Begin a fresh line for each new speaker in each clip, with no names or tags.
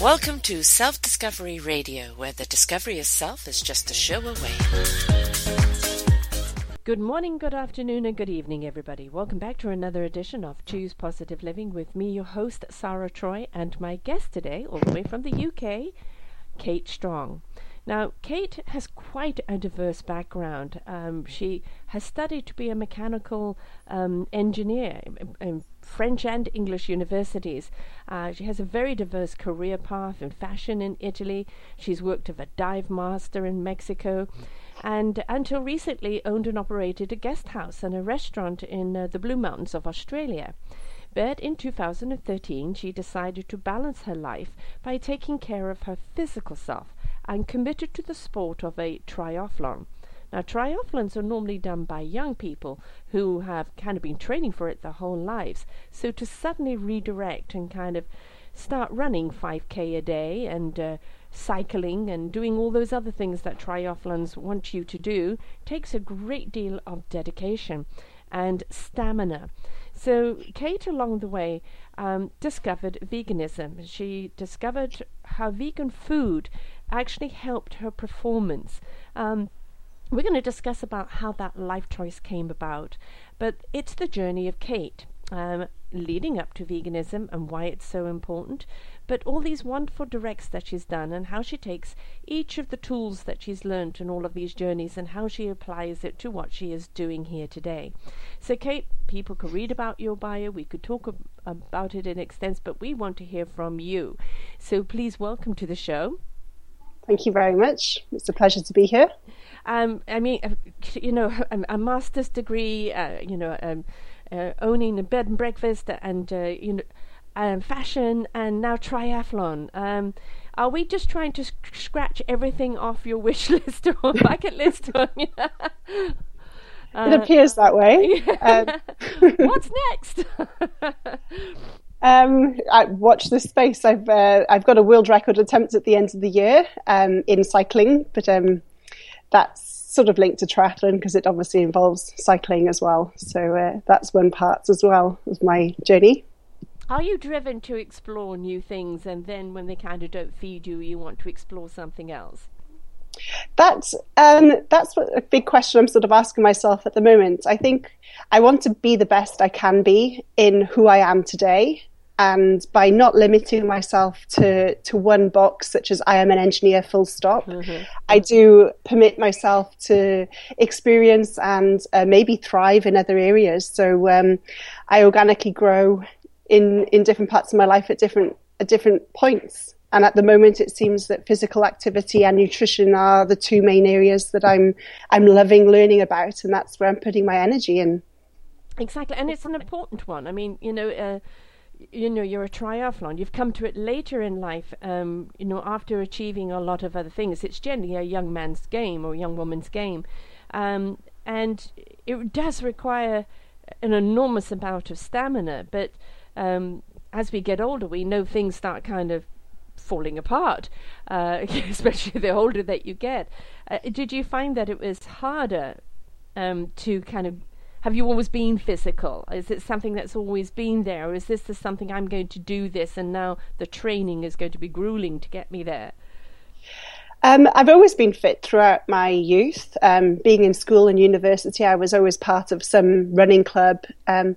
Welcome to Self Discovery Radio, where the discovery of self is just a show away.
Good morning, good afternoon, and good evening, everybody. Welcome back to another edition of Choose Positive Living with me, your host, Sarah Troy, and my guest today, all the way from the UK, Kate Strong. Now, Kate has quite a diverse background. Um, she has studied to be a mechanical um, engineer in French and English universities. Uh, she has a very diverse career path in fashion in Italy. She's worked as a dive master in Mexico and until recently owned and operated a guest house and a restaurant in uh, the Blue Mountains of Australia. But in 2013, she decided to balance her life by taking care of her physical self and committed to the sport of a triathlon. Now, triathlons are normally done by young people who have kind of been training for it their whole lives. So to suddenly redirect and kind of start running 5k a day and uh, cycling and doing all those other things that triathlons want you to do takes a great deal of dedication and stamina. So, Kate, along the way, um, discovered veganism. She discovered how vegan food actually helped her performance. Um, we're going to discuss about how that life choice came about, but it's the journey of Kate. Um, leading up to veganism and why it's so important, but all these wonderful directs that she's done and how she takes each of the tools that she's learned in all of these journeys and how she applies it to what she is doing here today. So, Kate, people could read about your bio, we could talk ab- about it in extent, but we want to hear from you. So, please welcome to the show.
Thank you very much. It's a pleasure to be here.
Um, I mean, uh, you know, a, a master's degree, uh, you know, um, uh, owning a bed and breakfast, and uh, you know, um, fashion, and now triathlon. Um, are we just trying to sc- scratch everything off your wish list or bucket list? Or, you know?
it appears that way.
Um, What's next?
Um, I watch this space. I've uh, I've got a world record attempt at the end of the year um, in cycling, but um, that's sort of linked to triathlon because it obviously involves cycling as well. So uh, that's one part as well of my journey.
Are you driven to explore new things, and then when they kind of don't feed you, you want to explore something else?
That's um, that's a big question I'm sort of asking myself at the moment. I think I want to be the best I can be in who I am today, and by not limiting myself to to one box such as I am an engineer full stop mm-hmm. I do permit myself to experience and uh, maybe thrive in other areas. So um, I organically grow in in different parts of my life at different at different points. And at the moment it seems that physical activity and nutrition are the two main areas that I'm I'm loving learning about and that's where I'm putting my energy in.
Exactly and it's an important one. I mean you know uh, you know you're a triathlon. You've come to it later in life um, you know after achieving a lot of other things. It's generally a young man's game or a young woman's game. Um, and it does require an enormous amount of stamina but um, as we get older we know things start kind of falling apart uh, especially the older that you get. Uh, did you find that it was harder um, to kind of have you always been physical? Is it something that's always been there? Or is this just something I'm going to do this and now the training is going to be grueling to get me there?
Um, I've always been fit throughout my youth. Um, being in school and university, I was always part of some running club, um,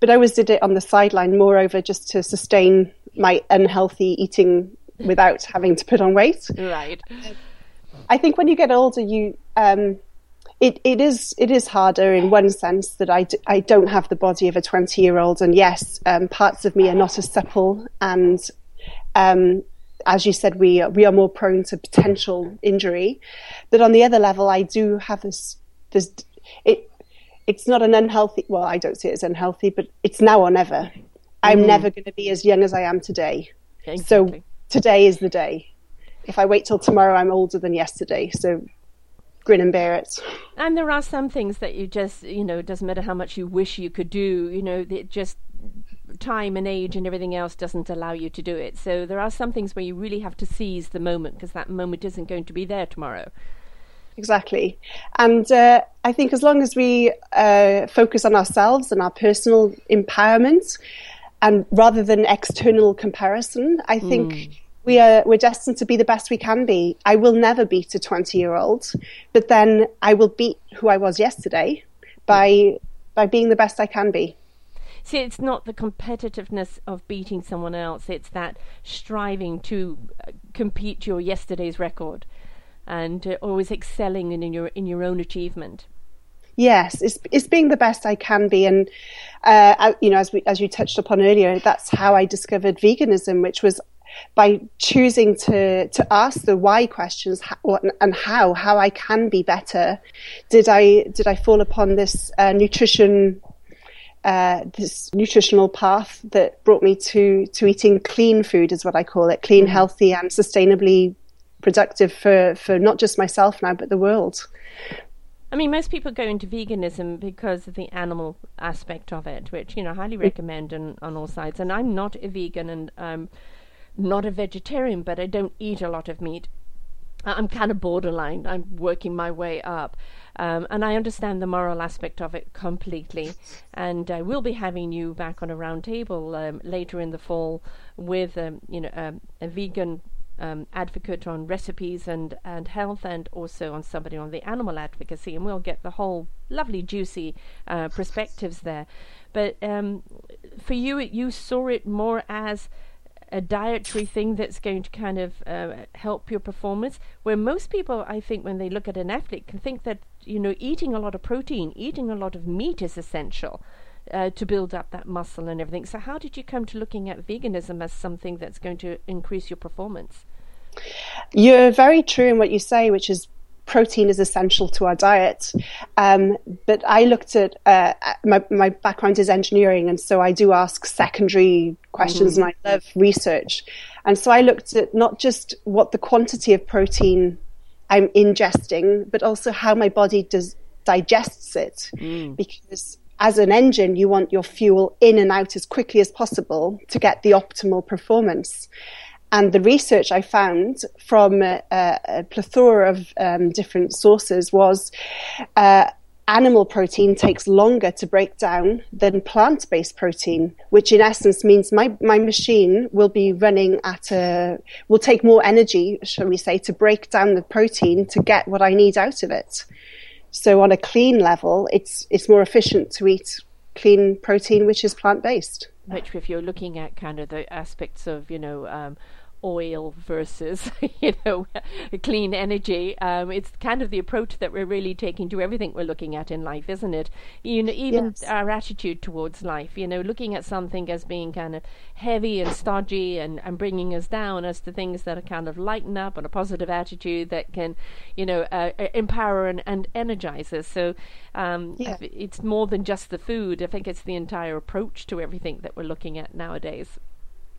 but I always did it on the sideline, moreover, just to sustain my unhealthy eating without having to put on weight.
Right.
I think when you get older, you um, it, it is it is harder in one sense that I d- I don't have the body of a 20 year old and yes um, parts of me are not as supple. And um, as you said we are, we are more prone to potential injury. But on the other level I do have this this it it's not an unhealthy well I don't see it as unhealthy but it's now or never. I'm mm. never going to be as young as I am today. Exactly. so today is the day. If I wait till tomorrow I'm older than yesterday. So grin and bear it.
And there are some things that you just, you know, it doesn't matter how much you wish you could do, you know, it just time and age and everything else doesn't allow you to do it. So there are some things where you really have to seize the moment because that moment isn't going to be there tomorrow.
Exactly. And uh, I think as long as we uh, focus on ourselves and our personal empowerment, and rather than external comparison, I think. Mm we are we're destined to be the best we can be. I will never beat a 20 year old, but then I will beat who I was yesterday by by being the best I can be.
See, it's not the competitiveness of beating someone else, it's that striving to uh, compete your yesterday's record and uh, always excelling in, in your in your own achievement.
Yes, it's it's being the best I can be, and uh, I, you know, as we as you touched upon earlier, that's how I discovered veganism, which was by choosing to to ask the why questions and how how I can be better. Did I did I fall upon this uh, nutrition uh, this nutritional path that brought me to to eating clean food is what I call it, clean, mm-hmm. healthy, and sustainably productive for for not just myself now but the world.
I mean, most people go into veganism because of the animal aspect of it, which you know I highly mm. recommend on, on all sides. And I'm not a vegan and I'm not a vegetarian, but I don't eat a lot of meat. I'm kind of borderline. I'm working my way up. Um, and I understand the moral aspect of it completely. And I will be having you back on a roundtable um, later in the fall with, um, you know, um, a vegan um, advocate on recipes and, and health, and also on somebody on the animal advocacy, and we'll get the whole lovely, juicy uh, perspectives there. But um, for you, you saw it more as a dietary thing that's going to kind of uh, help your performance. Where most people, I think, when they look at an athlete, can think that you know eating a lot of protein, eating a lot of meat is essential. Uh, to build up that muscle and everything. So, how did you come to looking at veganism as something that's going to increase your performance?
You're very true in what you say, which is protein is essential to our diet. Um, but I looked at uh, my, my background is engineering, and so I do ask secondary questions, mm-hmm. and I love research. And so I looked at not just what the quantity of protein I'm ingesting, but also how my body does digests it, mm. because as an engine, you want your fuel in and out as quickly as possible to get the optimal performance. And the research I found from a, a plethora of um, different sources was uh, animal protein takes longer to break down than plant based protein, which in essence means my, my machine will be running at a, will take more energy, shall we say, to break down the protein to get what I need out of it. So on a clean level, it's, it's more efficient to eat clean protein, which is plant based.
Which, if you're looking at kind of the aspects of, you know, um, oil versus you know clean energy. Um, it's kind of the approach that we're really taking to everything we're looking at in life, isn't it? You know, even yes. our attitude towards life. You know, looking at something as being kind of heavy and stodgy and, and bringing us down as to things that are kind of lighten up and a positive attitude that can, you know, uh, empower and, and energize us. So um, yeah. it's more than just the food. I think it's the entire approach to everything that we're looking at nowadays.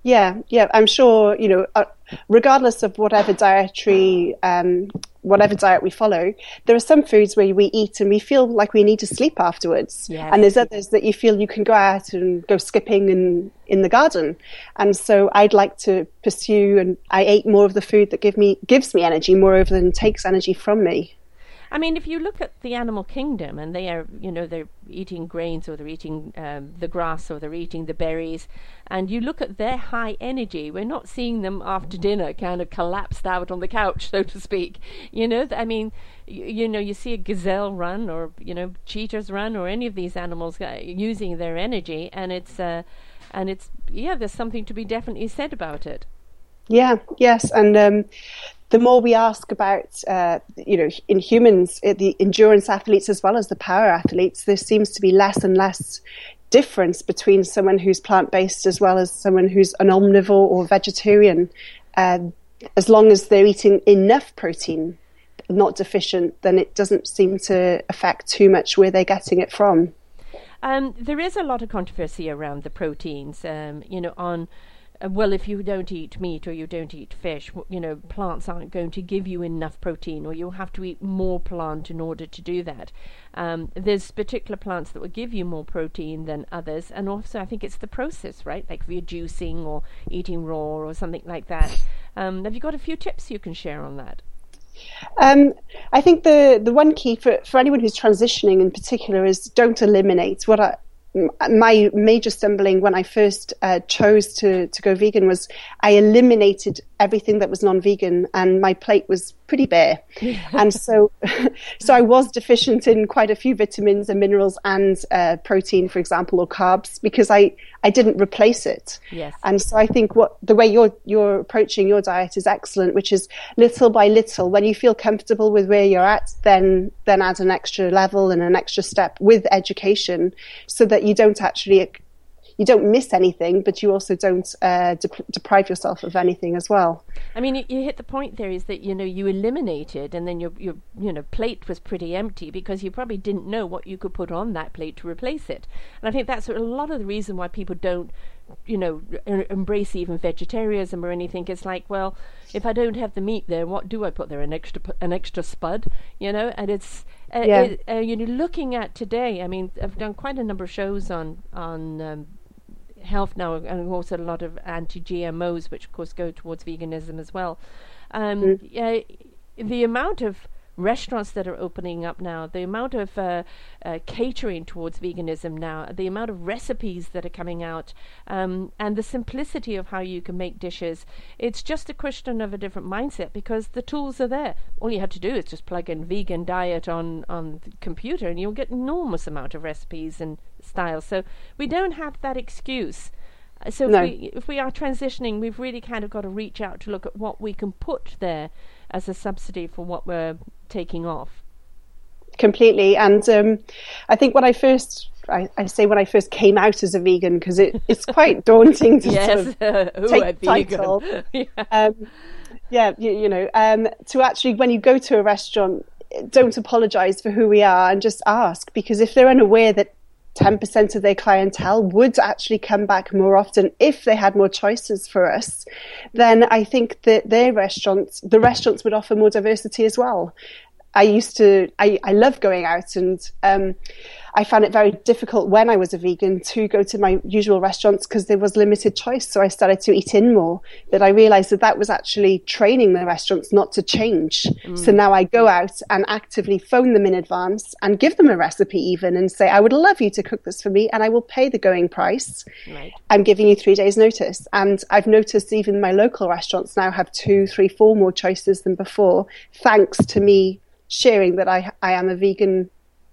Yeah, yeah, I'm sure, you know, uh, regardless of whatever dietary, um, whatever diet we follow, there are some foods where we eat and we feel like we need to sleep afterwards. Yes. And there's others that you feel you can go out and go skipping in, in the garden. And so I'd like to pursue and I ate more of the food that give me, gives me energy more over than takes energy from me.
I mean, if you look at the animal kingdom, and they are, you know, they're eating grains or they're eating um, the grass or they're eating the berries, and you look at their high energy, we're not seeing them after dinner kind of collapsed out on the couch, so to speak. You know, I mean, you, you know, you see a gazelle run or, you know, cheetahs run or any of these animals uh, using their energy, and it's, uh, and it's, yeah, there's something to be definitely said about it.
Yeah, yes, and um, the more we ask about, uh, you know, in humans, uh, the endurance athletes as well as the power athletes, there seems to be less and less difference between someone who's plant based as well as someone who's an omnivore or vegetarian. Uh, as long as they're eating enough protein, not deficient, then it doesn't seem to affect too much where they're getting it from.
Um, there is a lot of controversy around the proteins, um, you know, on well, if you don't eat meat or you don't eat fish, you know, plants aren't going to give you enough protein, or you'll have to eat more plant in order to do that. Um, there's particular plants that will give you more protein than others, and also I think it's the process, right? Like you're juicing or eating raw or something like that. Um, have you got a few tips you can share on that?
Um, I think the the one key for, for anyone who's transitioning in particular is don't eliminate. What I my major stumbling when I first uh, chose to, to go vegan was I eliminated everything that was non-vegan and my plate was pretty bare. and so, so I was deficient in quite a few vitamins and minerals and uh, protein, for example, or carbs because I, I didn't replace it.
Yes.
And so I think what the way you're, you're approaching your diet is excellent, which is little by little. When you feel comfortable with where you're at, then, then add an extra level and an extra step with education so that you don't actually you don't miss anything, but you also don't uh, dep- deprive yourself of anything as well.
I mean, you, you, hit the point there is that you know you eliminated, and then your your you know plate was pretty empty because you probably didn't know what you could put on that plate to replace it. And I think that's a lot of the reason why people don't you know embrace even vegetarianism or anything. It's like, well, if I don't have the meat there, what do I put there? An extra an extra spud, you know? And it's uh, yeah. It, uh, you know looking at today. I mean, I've done quite a number of shows on on um, health now, and also a lot of anti-GMOs, which of course go towards veganism as well. Um, mm. yeah, the amount of restaurants that are opening up now, the amount of uh, uh, catering towards veganism now, the amount of recipes that are coming out, um, and the simplicity of how you can make dishes. It's just a question of a different mindset because the tools are there. All you have to do is just plug in vegan diet on on the computer, and you'll get enormous amount of recipes and styles. So we don't have that excuse. Uh, so no. if, we, if we are transitioning, we've really kind of got to reach out to look at what we can put there as a subsidy for what we're taking off.
Completely, and um, I think when I first I, I, say when I first came out as a vegan because it, it's quite daunting to
yes.
sort of Ooh, take title. yeah. Um, yeah, you, you know, um, to actually when you go to a restaurant, don't apologise for who we are and just ask because if they're unaware that 10% of their clientele would actually come back more often if they had more choices for us, then I think that their restaurants, the restaurants would offer more diversity as well. I used to, I, I love going out and, um, I found it very difficult when I was a vegan to go to my usual restaurants because there was limited choice. So I started to eat in more. But I realized that that was actually training the restaurants not to change. Mm. So now I go out and actively phone them in advance and give them a recipe even and say, I would love you to cook this for me and I will pay the going price. Right. I'm giving you three days notice. And I've noticed even my local restaurants now have two, three, four more choices than before, thanks to me sharing that I, I am a vegan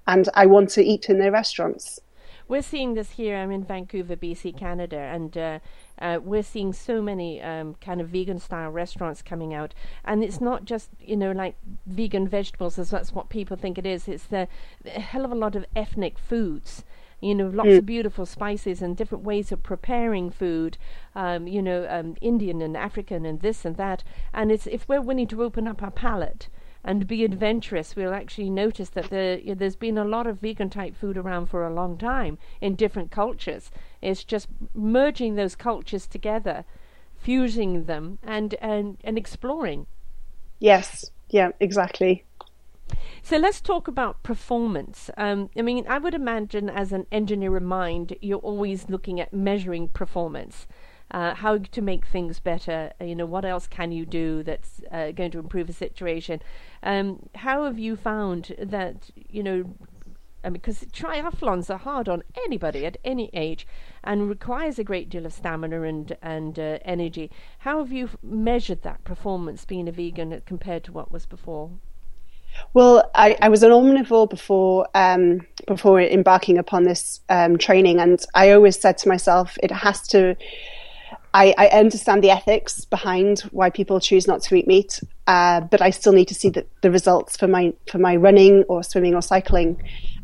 and I want to eat in their restaurants.
We're seeing this here. I'm in Vancouver, BC, Canada, and uh, uh, we're seeing so many um, kind of vegan style restaurants coming out. And it's not just, you know, like vegan vegetables, as that's what people think it is. It's the, a hell of a lot of ethnic foods you know, lots mm. of beautiful spices and different ways of preparing food, um, you know, um, Indian and African and this and that. And it's if we're willing to open up our palate and be adventurous, we'll actually notice that the, you know, there's been a lot of vegan type food around for a long time in different cultures. It's just merging those cultures together, fusing them, and, and, and exploring.
Yes, yeah, exactly.
So let's talk about performance. Um, I mean, I would imagine as an engineer in mind, you're always looking at measuring performance uh, how to make things better. Uh, you know, what else can you do that's uh, going to improve a situation? Um, how have you found that, you know, because triathlons are hard on anybody at any age and requires a great deal of stamina and and uh, energy. How have you measured that performance being a vegan compared to what was before?
Well, I, I was an omnivore before um, before embarking upon this um, training, and I always said to myself, it has to I, I, understand the ethics behind why people choose not to eat meat, uh, but I still need to see the, the, results for my for my running or swimming or cycling.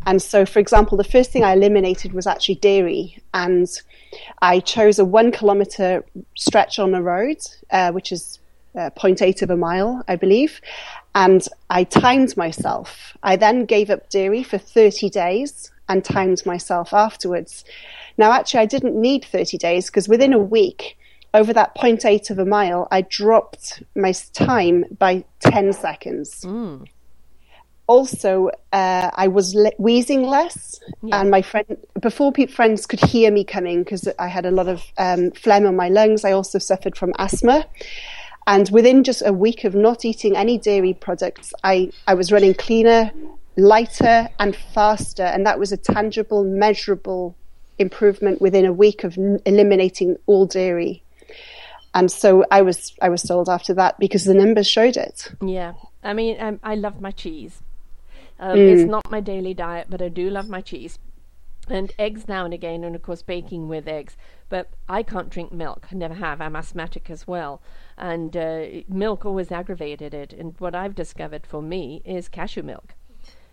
And so, for example, the first thing I eliminated was actually dairy, and I chose a one kilometer stretch on a road, uh, which is uh, 0.8 of a mile, I believe, and I timed myself. I then gave up dairy for 30 days and timed myself afterwards. Now, actually, I didn't need 30 days because within a week, over that 0.8 of a mile, I dropped my time by 10 seconds. Mm. Also, uh, I was le- wheezing less, yeah. and my friend before pe- friends could hear me coming because I had a lot of um, phlegm on my lungs. I also suffered from asthma, and within just a week of not eating any dairy products, I, I was running cleaner, lighter, and faster, and that was a tangible, measurable improvement within a week of n- eliminating all dairy. And so I was I was sold after that because the numbers showed it.
Yeah, I mean, um, I love my cheese. Um, mm. It's not my daily diet, but I do love my cheese and eggs now and again, and of course baking with eggs. But I can't drink milk. I never have. I'm asthmatic as well, and uh, milk always aggravated it. And what I've discovered for me is cashew milk.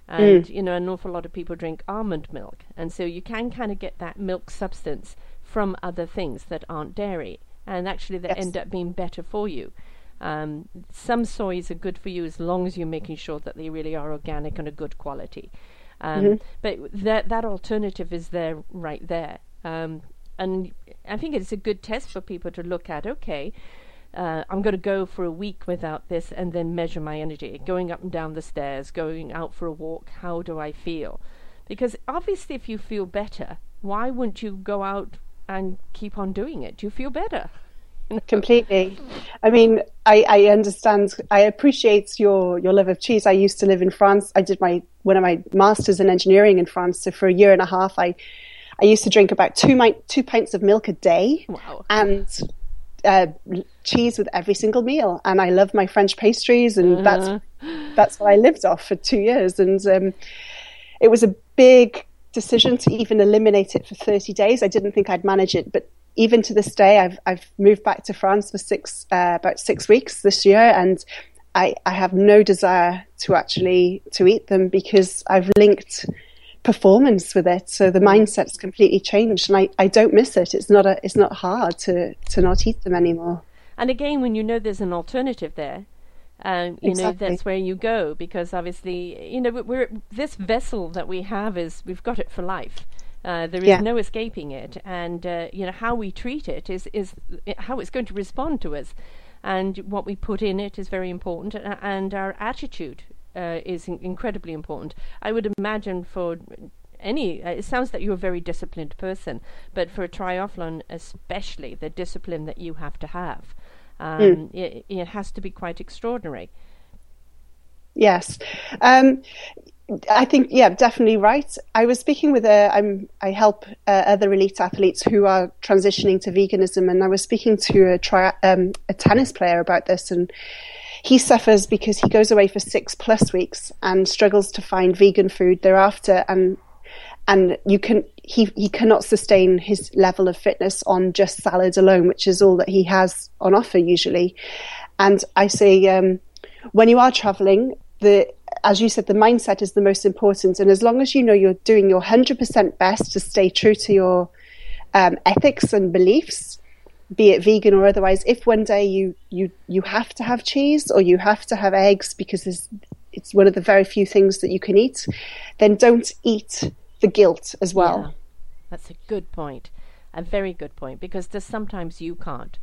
And mm. you know, an awful lot of people drink almond milk, and so you can kind of get that milk substance from other things that aren't dairy, and actually that yes. end up being better for you. Um, some soys are good for you as long as you're making sure that they really are organic and a good quality. Um, mm-hmm. But that that alternative is there right there, um, and I think it's a good test for people to look at. Okay, uh, I'm going to go for a week without this, and then measure my energy, going up and down the stairs, going out for a walk. How do I feel? Because obviously, if you feel better, why wouldn't you go out and keep on doing it? Do You feel better.
Completely. I mean, I, I understand. I appreciate your your love of cheese. I used to live in France. I did my one of my masters in engineering in France. So for a year and a half, I I used to drink about two mi- two pints of milk a day,
wow.
and uh, cheese with every single meal. And I love my French pastries, and uh-huh. that's that's what I lived off for two years. And um, it was a big decision to even eliminate it for 30 days. I didn't think I'd manage it, but even to this day, I've I've moved back to France for six uh, about six weeks this year, and I, I have no desire to actually to eat them because I've linked performance with it. So the mindset's completely changed, and I, I don't miss it. It's not a it's not hard to to not eat them anymore.
And again, when you know there's an alternative there, um, you exactly. know that's where you go because obviously you know we're this vessel that we have is we've got it for life uh, there is yeah. no escaping it, and uh, you know how we treat it is is how it's going to respond to us, and what we put in it is very important, and our attitude uh, is in- incredibly important. I would imagine for any, uh, it sounds that you're a very disciplined person, but for a triathlon especially, the discipline that you have to have, um, mm. it, it has to be quite extraordinary.
Yes. Um, I think, yeah, definitely right. I was speaking with a, I'm, I help uh, other elite athletes who are transitioning to veganism, and I was speaking to a, tri- um, a tennis player about this, and he suffers because he goes away for six plus weeks and struggles to find vegan food thereafter, and and you can he he cannot sustain his level of fitness on just salad alone, which is all that he has on offer usually. And I say, um, when you are traveling, the as you said, the mindset is the most important. And as long as you know you're doing your 100% best to stay true to your um, ethics and beliefs, be it vegan or otherwise, if one day you, you, you have to have cheese or you have to have eggs because it's one of the very few things that you can eat, then don't eat the guilt as well. Yeah,
that's a good point. A very good point because there's sometimes you can't.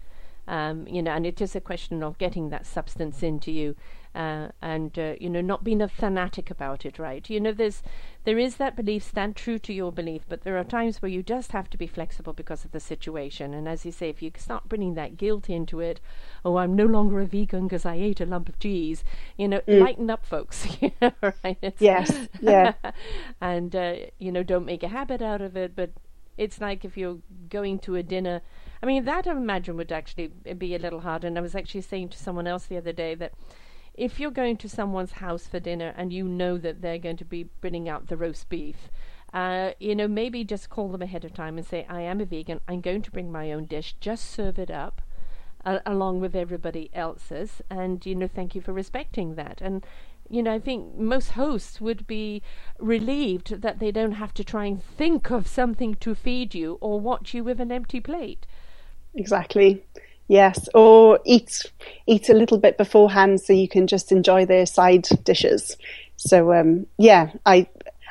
Um, you know, and it is a question of getting that substance into you uh, and uh, you know not being a fanatic about it right? You know there's there is that belief stand true to your belief but there are times where you just have to be flexible because of the situation. And as you say if you start bringing that guilt into it oh i'm no longer a vegan because i ate a lump of cheese you know mm. lighten up folks
right? It's yes yeah.
And uh, you know don't make a habit out of it but it's like if you're going to a dinner I mean, that I imagine would actually be a little hard. And I was actually saying to someone else the other day that if you're going to someone's house for dinner and you know that they're going to be bringing out the roast beef, uh, you know, maybe just call them ahead of time and say, I am a vegan, I'm going to bring my own dish, just serve it up. Uh, along with everybody else's, and you know, thank you for respecting that. And you know, I think most hosts would be relieved that they don't have to try and think of something to feed you or watch you with an empty plate.
Exactly. Yes, or eat eat a little bit beforehand so you can just enjoy their side dishes. So um, yeah, I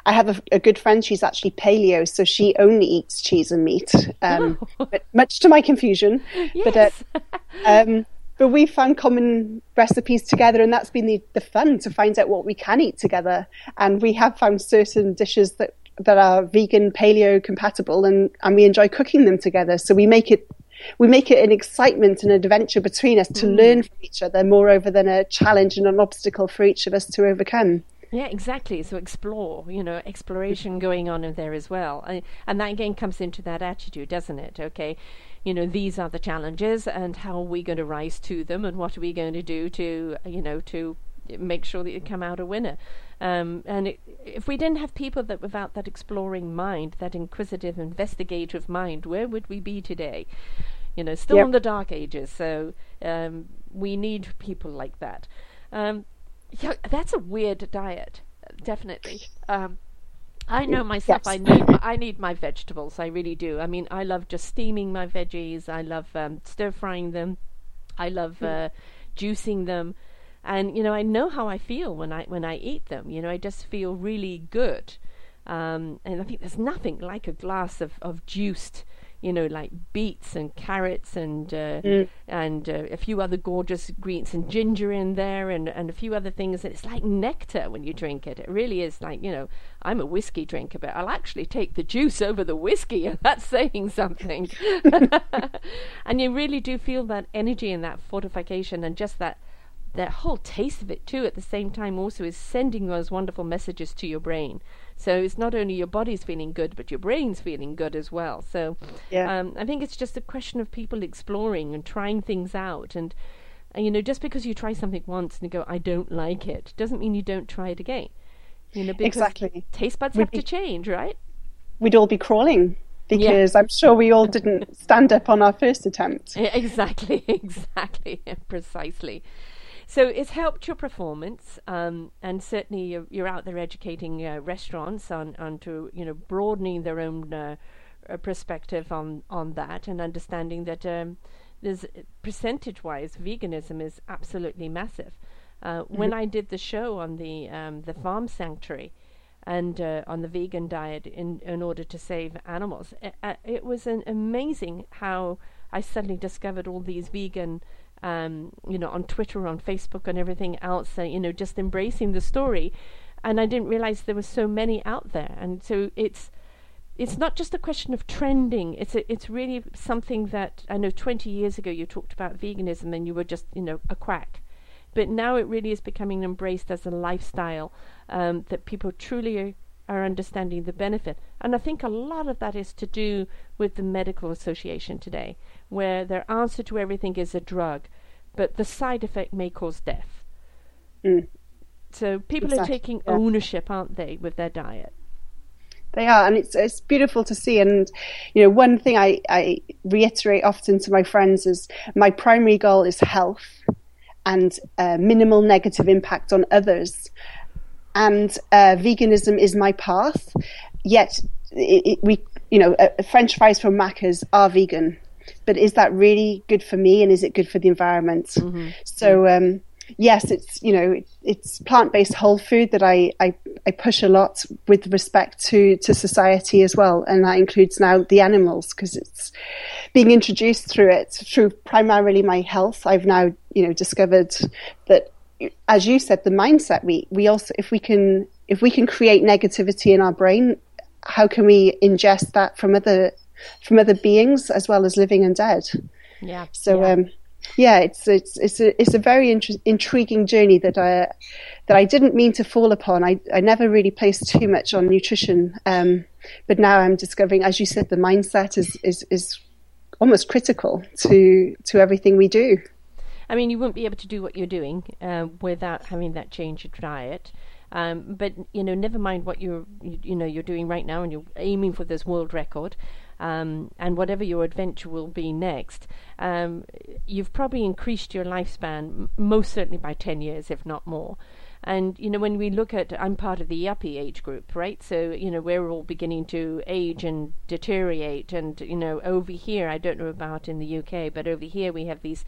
I have a, a, good friend. She's actually paleo, so she only eats cheese and meat. Um, oh. But much to my confusion,
yes.
but uh, um, but we found common recipes together, and that's been the, the fun to find out what we can eat together. And we have found certain dishes that that are vegan paleo compatible, and and we enjoy cooking them together. So we make it we make it an excitement and adventure between us to mm. learn from each other, moreover than a challenge and an obstacle for each of us to overcome.
Yeah, exactly. So explore, you know, exploration going on in there as well. And, and that again comes into that attitude, doesn't it? Okay, you know, these are the challenges and how are we going to rise to them and what are we going to do to, you know, to make sure that you come out a winner. Um, and it, if we didn't have people that without that exploring mind, that inquisitive, investigative mind, where would we be today? You know, still
Yep.
in the dark ages. So um, we need people like that. Um, yeah, that's a weird diet, definitely. Um, I know myself.
Yes.
I need my, I need my vegetables. I really do. I mean, I love just steaming my veggies. I love um, stir frying them. I love uh, juicing them, and you know, I know how I feel when I when I eat them. You know, I just feel really good. Um, and I think there's nothing like a glass of, of juiced, you know, like beets and carrots and uh, and uh, a few other gorgeous greens and ginger in there and, and a few other things. It's like nectar when you drink it. It really is like, you know, I'm a whiskey drinker, but I'll actually take the juice over the whiskey, and that's saying something. and you really do feel that energy and that fortification and just that that whole taste of it too at the same time also is sending those wonderful messages to your brain so it's not only your body's feeling good but your brain's feeling good as well so
Yeah.
um, i think it's just a question of people exploring and trying things out and, and you know just because you try something once and you go i don't like it doesn't mean you don't try it again you know because
Exactly.
taste buds
We'd
have to change right
We'd all be crawling because I'm sure we all didn't stand up on our first attempt.
Yeah, Exactly, exactly, precisely. So it's helped your performance, um, and certainly you're, you're out there educating uh, restaurants on onto you know broadening their own uh, uh, perspective on on that, and understanding that um, there's percentage-wise veganism is absolutely massive. Uh, When I did the show on the um, the farm sanctuary, and uh, on the vegan diet in in order to save animals. It, uh, it was an amazing how I suddenly discovered all these vegan, um, you know, on Twitter, on Facebook, and everything else. Uh, you know, just embracing the story, and I didn't realize there were so many out there. And so it's it's not just a question of trending. It's a, it's really something that I know. Twenty years ago, you talked about veganism, and you were just you know a quack but now it really is becoming embraced as a lifestyle um, that people truly are understanding the benefit. And I think a lot of that is to do with the medical association today, where their answer to everything is a drug, but the side effect may cause death.
Mm.
So people
Exactly,
are taking ownership, aren't they, with their diet?
They are, and it's it's beautiful to see. And you know, one thing I, I reiterate often to my friends is my primary goal is health and uh, minimal negative impact on others. And uh, veganism is my path. Yet, it, it, we, you know, uh, French fries from Macca's are vegan, but is that really good for me? And is it good for the environment? So. Um, yes, it's you know it's plant based whole food that I, I I push a lot with respect to to society as well, and that includes now the animals because it's being introduced through it through primarily my health. I've now you know discovered that as you said, the mindset we we also if we can if we can create negativity in our brain, how can we ingest that from other from other beings as well as living and dead?
Yeah.
So
yeah.
um, yeah, it's it's it's a it's a very intri- intriguing journey that I that I didn't mean to fall upon. I I never really placed too much on nutrition, um, but now I'm discovering, as you said, the mindset is is is almost critical to to everything we do.
I mean, you wouldn't be able to do what you're doing uh, without having that change of diet. Um, but you know, never mind what you're you, you know you're doing right now, and you're aiming for this world record, um, and whatever your adventure will be next. Um, you've probably increased your lifespan most certainly by ten years, if not more. And you know, when we look at, I'm part of the yuppie age group, right? So you know, we're all beginning to age and deteriorate. And you know, over here, I don't know about in the UK, but over here we have these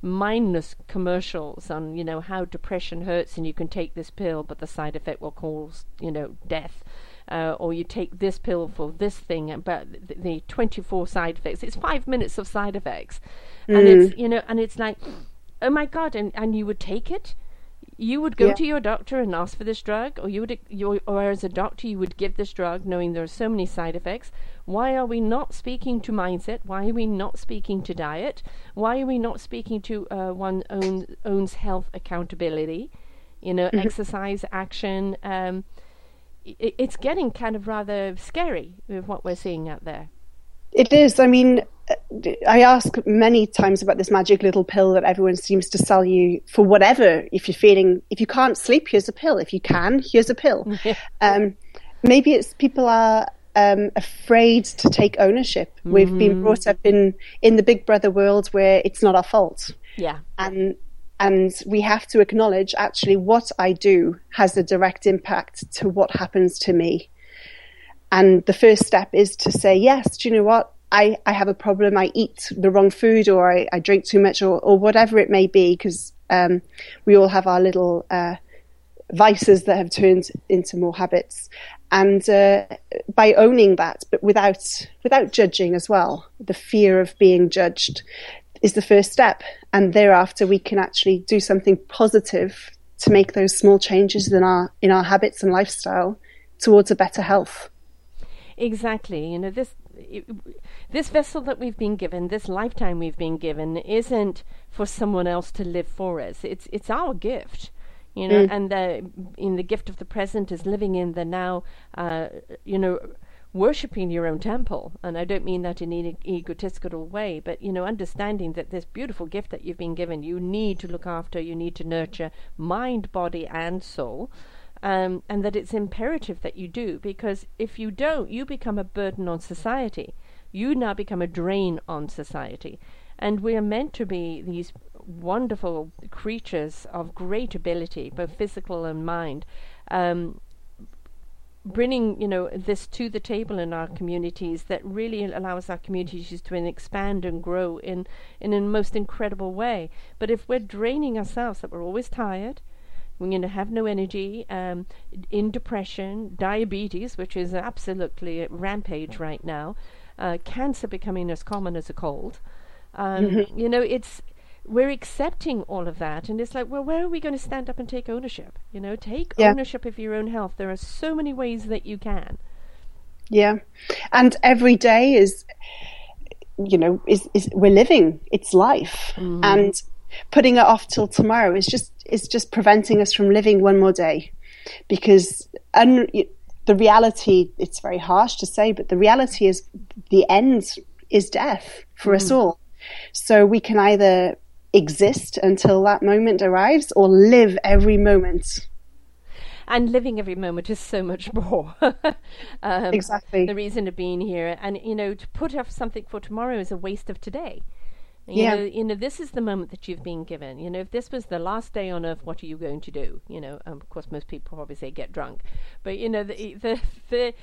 mindless commercials on you know how depression hurts and you can take this pill but the side effect will cause you know death uh, or you take this pill for this thing but the, the 24 side effects it's five minutes of side effects and it's you know and it's like oh my god and, and you would take it you would go
Yeah.
to your doctor and ask for this drug, or you would, you, or as a doctor, you would give this drug, knowing there are so many side effects. Why are we not speaking to mindset? Why are we not speaking to diet? Why are we not speaking to uh, one own owns health accountability? you know, mm-hmm. exercise, action. Um, it's getting kind of rather scary with what we're seeing out there.
It is. I mean, I ask many times about this magic little pill that everyone seems to sell you for whatever. If you're feeling, if you can't sleep, here's a pill. If you can, here's a pill. Um, maybe it's people are um, afraid to take ownership. Mm-hmm. We've been mm-hmm. brought up in in the Big Brother world where it's not our fault.
Yeah,
and and we have to acknowledge actually what I do has a direct impact to what happens to me. And the first step is to say, yes, do you know what? I, I have a problem. I eat the wrong food or I, I drink too much or, or whatever it may be, because um, we all have our little uh, vices that have turned into more habits. And uh, by owning that, but without without judging as well, the fear of being judged is the first step. And thereafter, we can actually do something positive to make those small changes in our in our habits and lifestyle towards a better health.
Exactly. You know this this vessel that we've been given, this lifetime we've been given, isn't for someone else to live for us. It's it's our gift, you know. Mm. And the in the gift of the present is living in the now. Uh, you know, worshipping your own temple. And I don't mean that in an egotistical way, but you know, understanding that this beautiful gift that you've been given, you need to look after, you need to nurture mind, body, and soul. Um, and that it's imperative that you do because if you don't, you become a burden on society you now become a drain on society. And we are meant to be these wonderful creatures of great ability, both physical and mind, um, bringing you know this to the table in our communities that really allows our communities to expand and grow in in a most incredible way. But if we're draining ourselves, that we're always tired, we're going to have no energy, um, in depression, diabetes, which is absolutely rampage right now uh, cancer becoming as common as a cold. Um, mm-hmm. You know, it's we're accepting all of that, and it's like, well, where are we going to stand up and take ownership? You know, take yeah. ownership of your own health. There are so many ways that you can.
Yeah, and every day is, you know, is is we're living. It's life, mm-hmm. and putting it off till tomorrow is just is just preventing us from living one more day, because un, the reality, it's very harsh to say, but the reality is the end is death for mm. us all. So we can either exist until that moment arrives or live every moment.
And living every moment is so much more.
um, exactly.
The reason of being here. And, you know, to put off something for tomorrow is a waste of today. You yeah. know, you know, this is the moment that you've been given. You know, if this was the last day on earth, what are you going to do? You know, um, of course, most people probably say get drunk, but you know, the the, the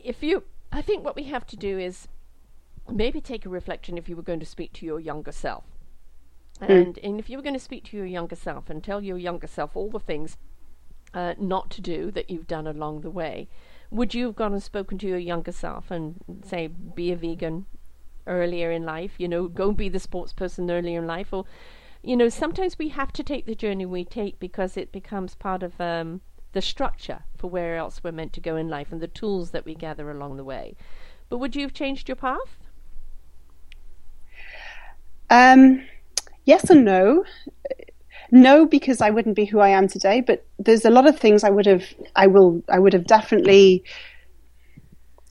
if you, I think what we have to do is maybe take a reflection if you were going to speak to your younger self, mm. and and if you were going to speak to your younger self and tell your younger self all the things uh, not to do that you've done along the way, would you have gone and spoken to your younger self and say be a vegan, earlier in life, you know, go be the sports person earlier in life, or, you know, sometimes we have to take the journey we take because it becomes part of um, the structure for where else we're meant to go in life and the tools that we gather along the way. But would you have changed your path?
Um, yes and no. No, because I wouldn't be who I am today. But there's a lot of things I would have, I will, I would have definitely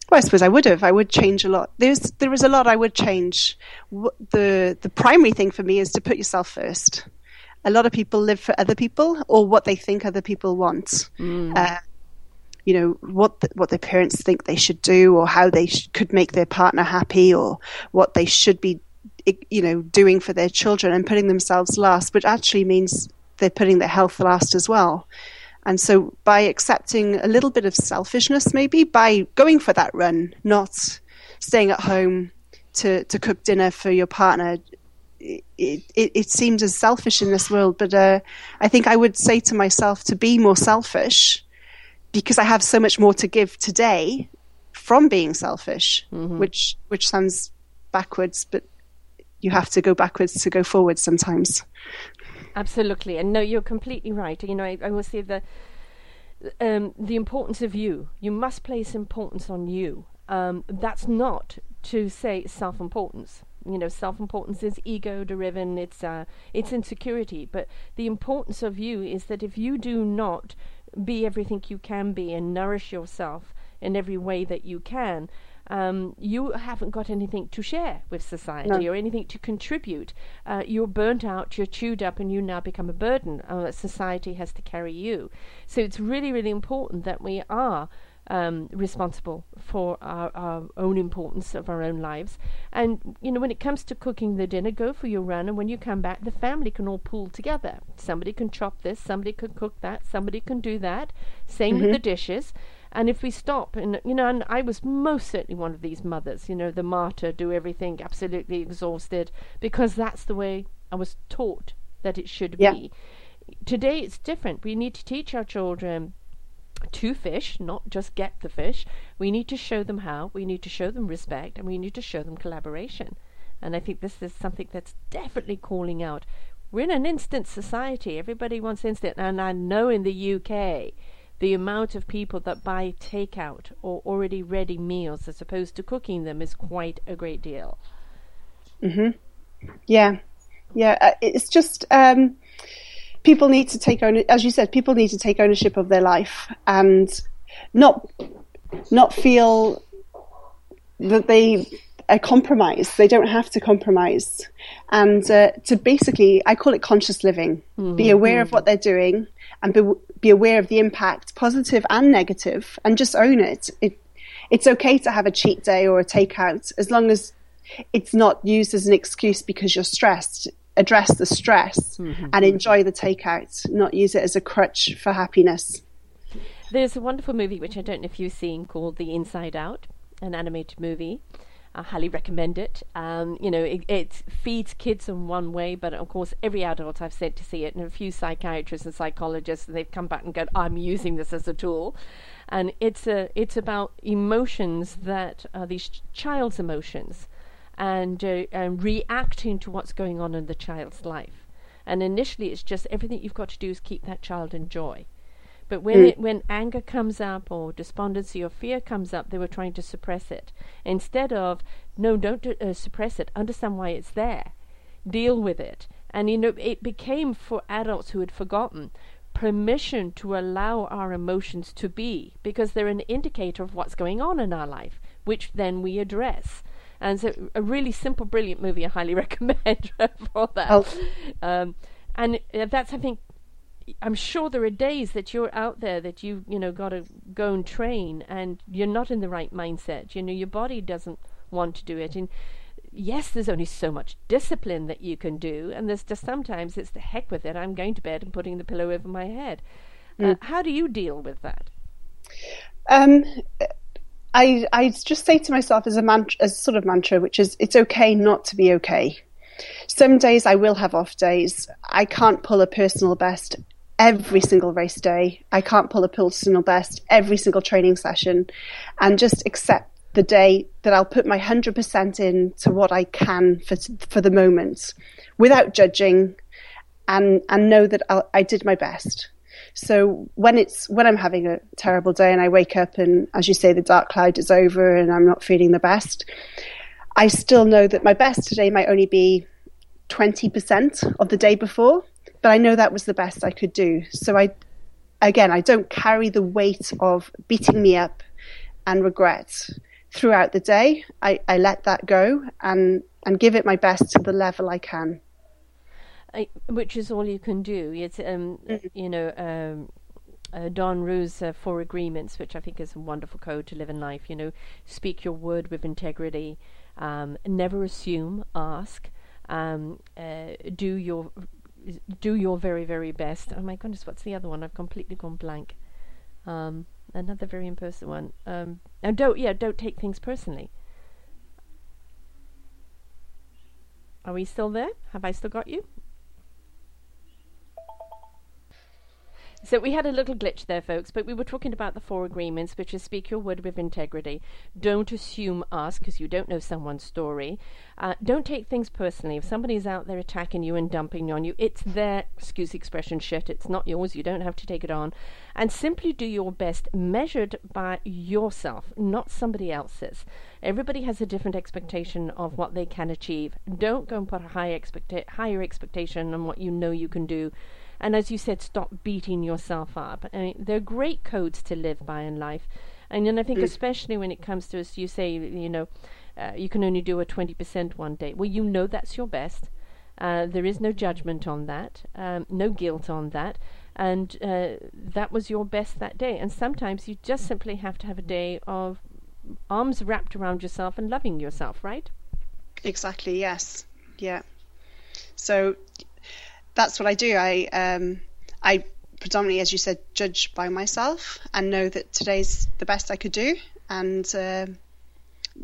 well, I suppose I would have. I would change a lot. There's there is a lot I would change. The the primary thing for me is to put yourself first. A lot of people live for other people or what they think other people want. Mm. Uh, you know what the, what their parents think they should do, or how they sh- could make their partner happy, or what they should be, you know, doing for their children, and putting themselves last, which actually means they're putting their health last as well. And so by accepting a little bit of selfishness, maybe by going for that run, not staying at home to, to cook dinner for your partner, it, it, it seems as selfish in this world. But uh, I think I would say to myself to be more selfish because I have so much more to give today from being selfish, mm-hmm. which which sounds backwards, but you have to go backwards to go forward sometimes.
Absolutely, and no, you're completely right. You know, I, I will say the um, the importance of you. You must place importance on you. Um, that's not to say self-importance. You know, self-importance is ego-driven. It's uh, it's insecurity. But the importance of you is that if you do not be everything you can be and nourish yourself in every way that you can, um, you haven't got anything to share with society no. or anything to contribute. Uh, you're burnt out, you're chewed up, and you now become a burden. Uh, society has to carry you. So it's really, really important that we are. Um, responsible for our, our, own importance of our own lives. And, you know, when it comes to cooking the dinner, go for your run. And when you come back, the family can all pool together. Somebody can chop this, somebody can cook that, somebody can do that. Same mm-hmm. with the dishes. And if we stop, and you know, and I was most certainly one of these mothers, you know, the martyr, do everything absolutely exhausted, because that's the way I was taught that it should yeah. be. Today it's different. We need to teach our children to fish, not just get the fish. We need to show them how, we need to show them respect, and we need to show them collaboration. And I think this is something that's definitely calling out. We're in an instant society. Everybody wants instant. And I know in the UK, the amount of people that buy takeout or already ready meals as opposed to cooking them is quite a great deal.
Mhm. Yeah. Yeah, uh, it's just um, people need to take own as you said people need to take ownership of their life and not not feel that they a compromise. They don't have to compromise. And uh, to basically, I call it conscious living. Mm-hmm. Be aware of what they're doing and be, be aware of the impact, positive and negative, and just own it. it. It's okay to have a cheat day or a takeout as long as it's not used as an excuse because you're stressed. Address the stress mm-hmm. and enjoy the takeout, not use it as a crutch for happiness.
There's a wonderful movie which I don't know if you've seen called The Inside Out, an animated movie. I highly recommend it. Um, you know, it, it, feeds kids in one way, but of course, every adult I've said to see it, and a few psychiatrists and psychologists, they've come back and go, "I'm using this as a tool," and it's a it's about emotions that are these ch- child's emotions, and uh, and reacting to what's going on in the child's life. And initially, it's just everything you've got to do is keep that child in joy. But when mm. it, when anger comes up or despondency or fear comes up, they were trying to suppress it instead of no, don't uh, suppress it. Understand why it's there. Deal with it. And you know, it became for adults who had forgotten permission to allow our emotions to be because they're an indicator of what's going on in our life, which then we address. And so, a really simple, brilliant movie I highly recommend for that. Oh. Um, and uh, that's, I think, I'm sure there are days that you're out there that you you know got to go and train, and you're not in the right mindset. You know, your body doesn't want to do it, and yes, there's only so much discipline that you can do, and there's just sometimes it's the heck with it. I'm going to bed and putting the pillow over my head. Uh, mm. Uh, how do you deal with that?
Um, I I just say to myself as a mantra, as sort of mantra, which is it's okay not to be okay. Some days I will have off days. I can't pull a personal best every single race day. I can't pull a personal best every single training session and just accept the day that I'll put my 100% in to what I can for, for the moment without judging and, and know that I'll, I did my best. So when it's, when I'm having a terrible day and I wake up and as you say, the dark cloud is over and I'm not feeling the best, I still know that my best today might only be 20% of the day before but I know that was the best I could do. So I, again, I don't carry the weight of beating me up and regret throughout the day. I, I let that go and, and give it my best to the level I can.
I, which is all you can do. It's, um, mm-hmm. you know, um, uh, Don Ruiz uh, Four Agreements, which I think is a wonderful code to live in life. You know, speak your word with integrity, um, never assume, ask, um, uh, do your do your very very best. Oh my goodness, what's the other one? I've completely gone blank. Um, another very impersonal one. Um, and don't yeah, don't take things personally. Are we still there? Have I still got you? So we had a little glitch there, folks, but we were talking about the four agreements, which is speak your word with integrity. Don't assume us because you don't know someone's story. Uh, don't take things personally. If somebody's out there attacking you and dumping on you, it's their, excuse the expression, shit. It's not yours. You don't have to take it on. And simply do your best, measured by yourself, not somebody else's. Everybody has a different expectation of what they can achieve. Don't go and put a high expecta- higher expectation on what you know you can do and as you said, stop beating yourself up. I mean, they're great codes to live by in life. And then I think, mm. especially when it comes to, as you say, you know, uh, you can only do a 20% one day. Well, you know that's your best. Uh, there is no judgment on that, um, no guilt on that. And uh, that was your best that day. And sometimes you just simply have to have a day of arms wrapped around yourself and loving yourself, right?
Exactly, yes. Yeah. So that's what I do. I um, I predominantly, as you said, judge by myself and know that today's the best I could do, and uh,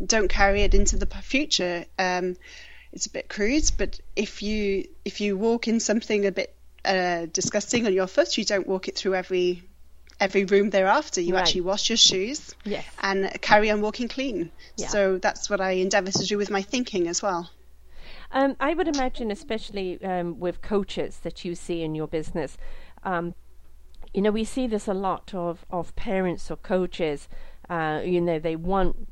don't carry it into the future. Um, it's a bit crude, but if you if you walk in something a bit uh, disgusting on your foot, you don't walk it through every every room thereafter. You right. actually wash your shoes
yes.
and carry on walking clean. Yeah. So that's what I endeavour to do with my thinking as well.
Um, I would imagine, especially um, with coaches that you see in your business, um, you know, we see this a lot of, of parents or coaches. Uh, you know, they want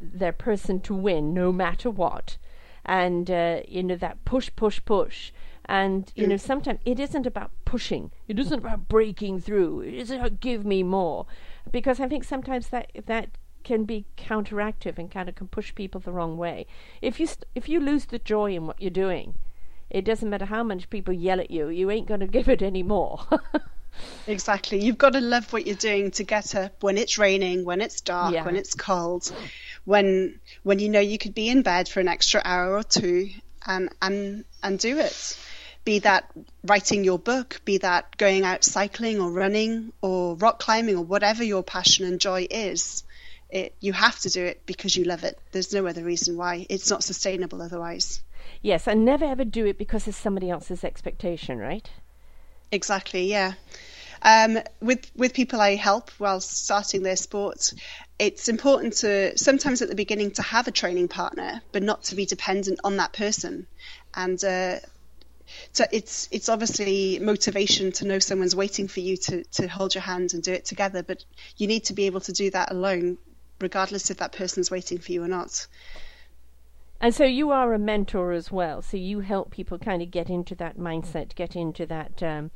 their person to win no matter what, and uh, you know that push, push, push. And you know, sometimes it isn't about pushing. It isn't about breaking through. It isn't about give me more, because I think sometimes that that can be counteractive and kind of can push people the wrong way. If you st- if you lose the joy in what you're doing, it doesn't matter how much people yell at you, you ain't going to give it any more.
exactly. You've got to love what you're doing to get up when it's raining, when it's dark, yeah. when it's cold, when when you know you could be in bed for an extra hour or two and and and do it. Be that writing your book, be that going out cycling or running or rock climbing or whatever your passion and joy is it, you have to do it because you love it. There's no other reason why. It's not sustainable otherwise.
Yes, and never ever do it because it's somebody else's expectation, right?
Exactly, yeah. Um, with with people I help while starting their sport, it's important to sometimes at the beginning to have a training partner, but not to be dependent on that person. And uh, so it's it's obviously motivation to know someone's waiting for you to to hold your hand and do it together, but you need to be able to do that alone regardless if that person's waiting for you or not.
And so you are a mentor as well. So you help people kind of get into that mindset, get into that um,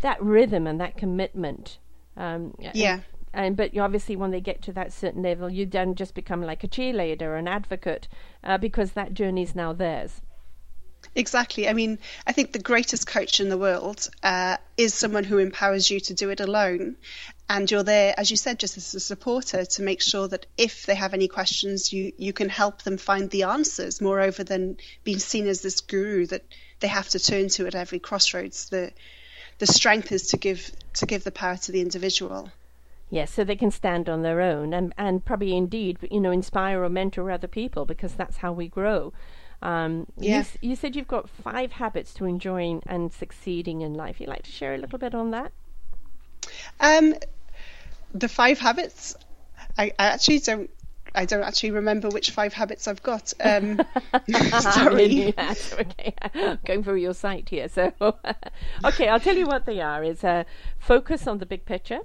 that rhythm and that commitment.
Um, yeah.
And, and, but obviously, when they get to that certain level, you then just become like a cheerleader, an advocate, uh, because that journey is now theirs.
Exactly. I mean, I think the greatest coach in the world uh, is someone who empowers you to do it alone. And you're there, as you said, just as a supporter to make sure that if they have any questions, you, you can help them find the answers, moreover than being seen as this guru that they have to turn to at every crossroads. The, the strength is to give, to give the power to the individual.
Yes, so they can stand on their own and, and probably indeed, you know, inspire or mentor other people because that's how we grow. Um, yeah. You, you, said you've got five habits to enjoying and succeeding in life. You'd like to share a little bit on that?
Um, the five habits. I, I actually don't. I don't actually remember which five habits I've got. Um, sorry.
okay. Going through your site here. So, okay, I'll tell you what they are. Is uh, focus on the big picture.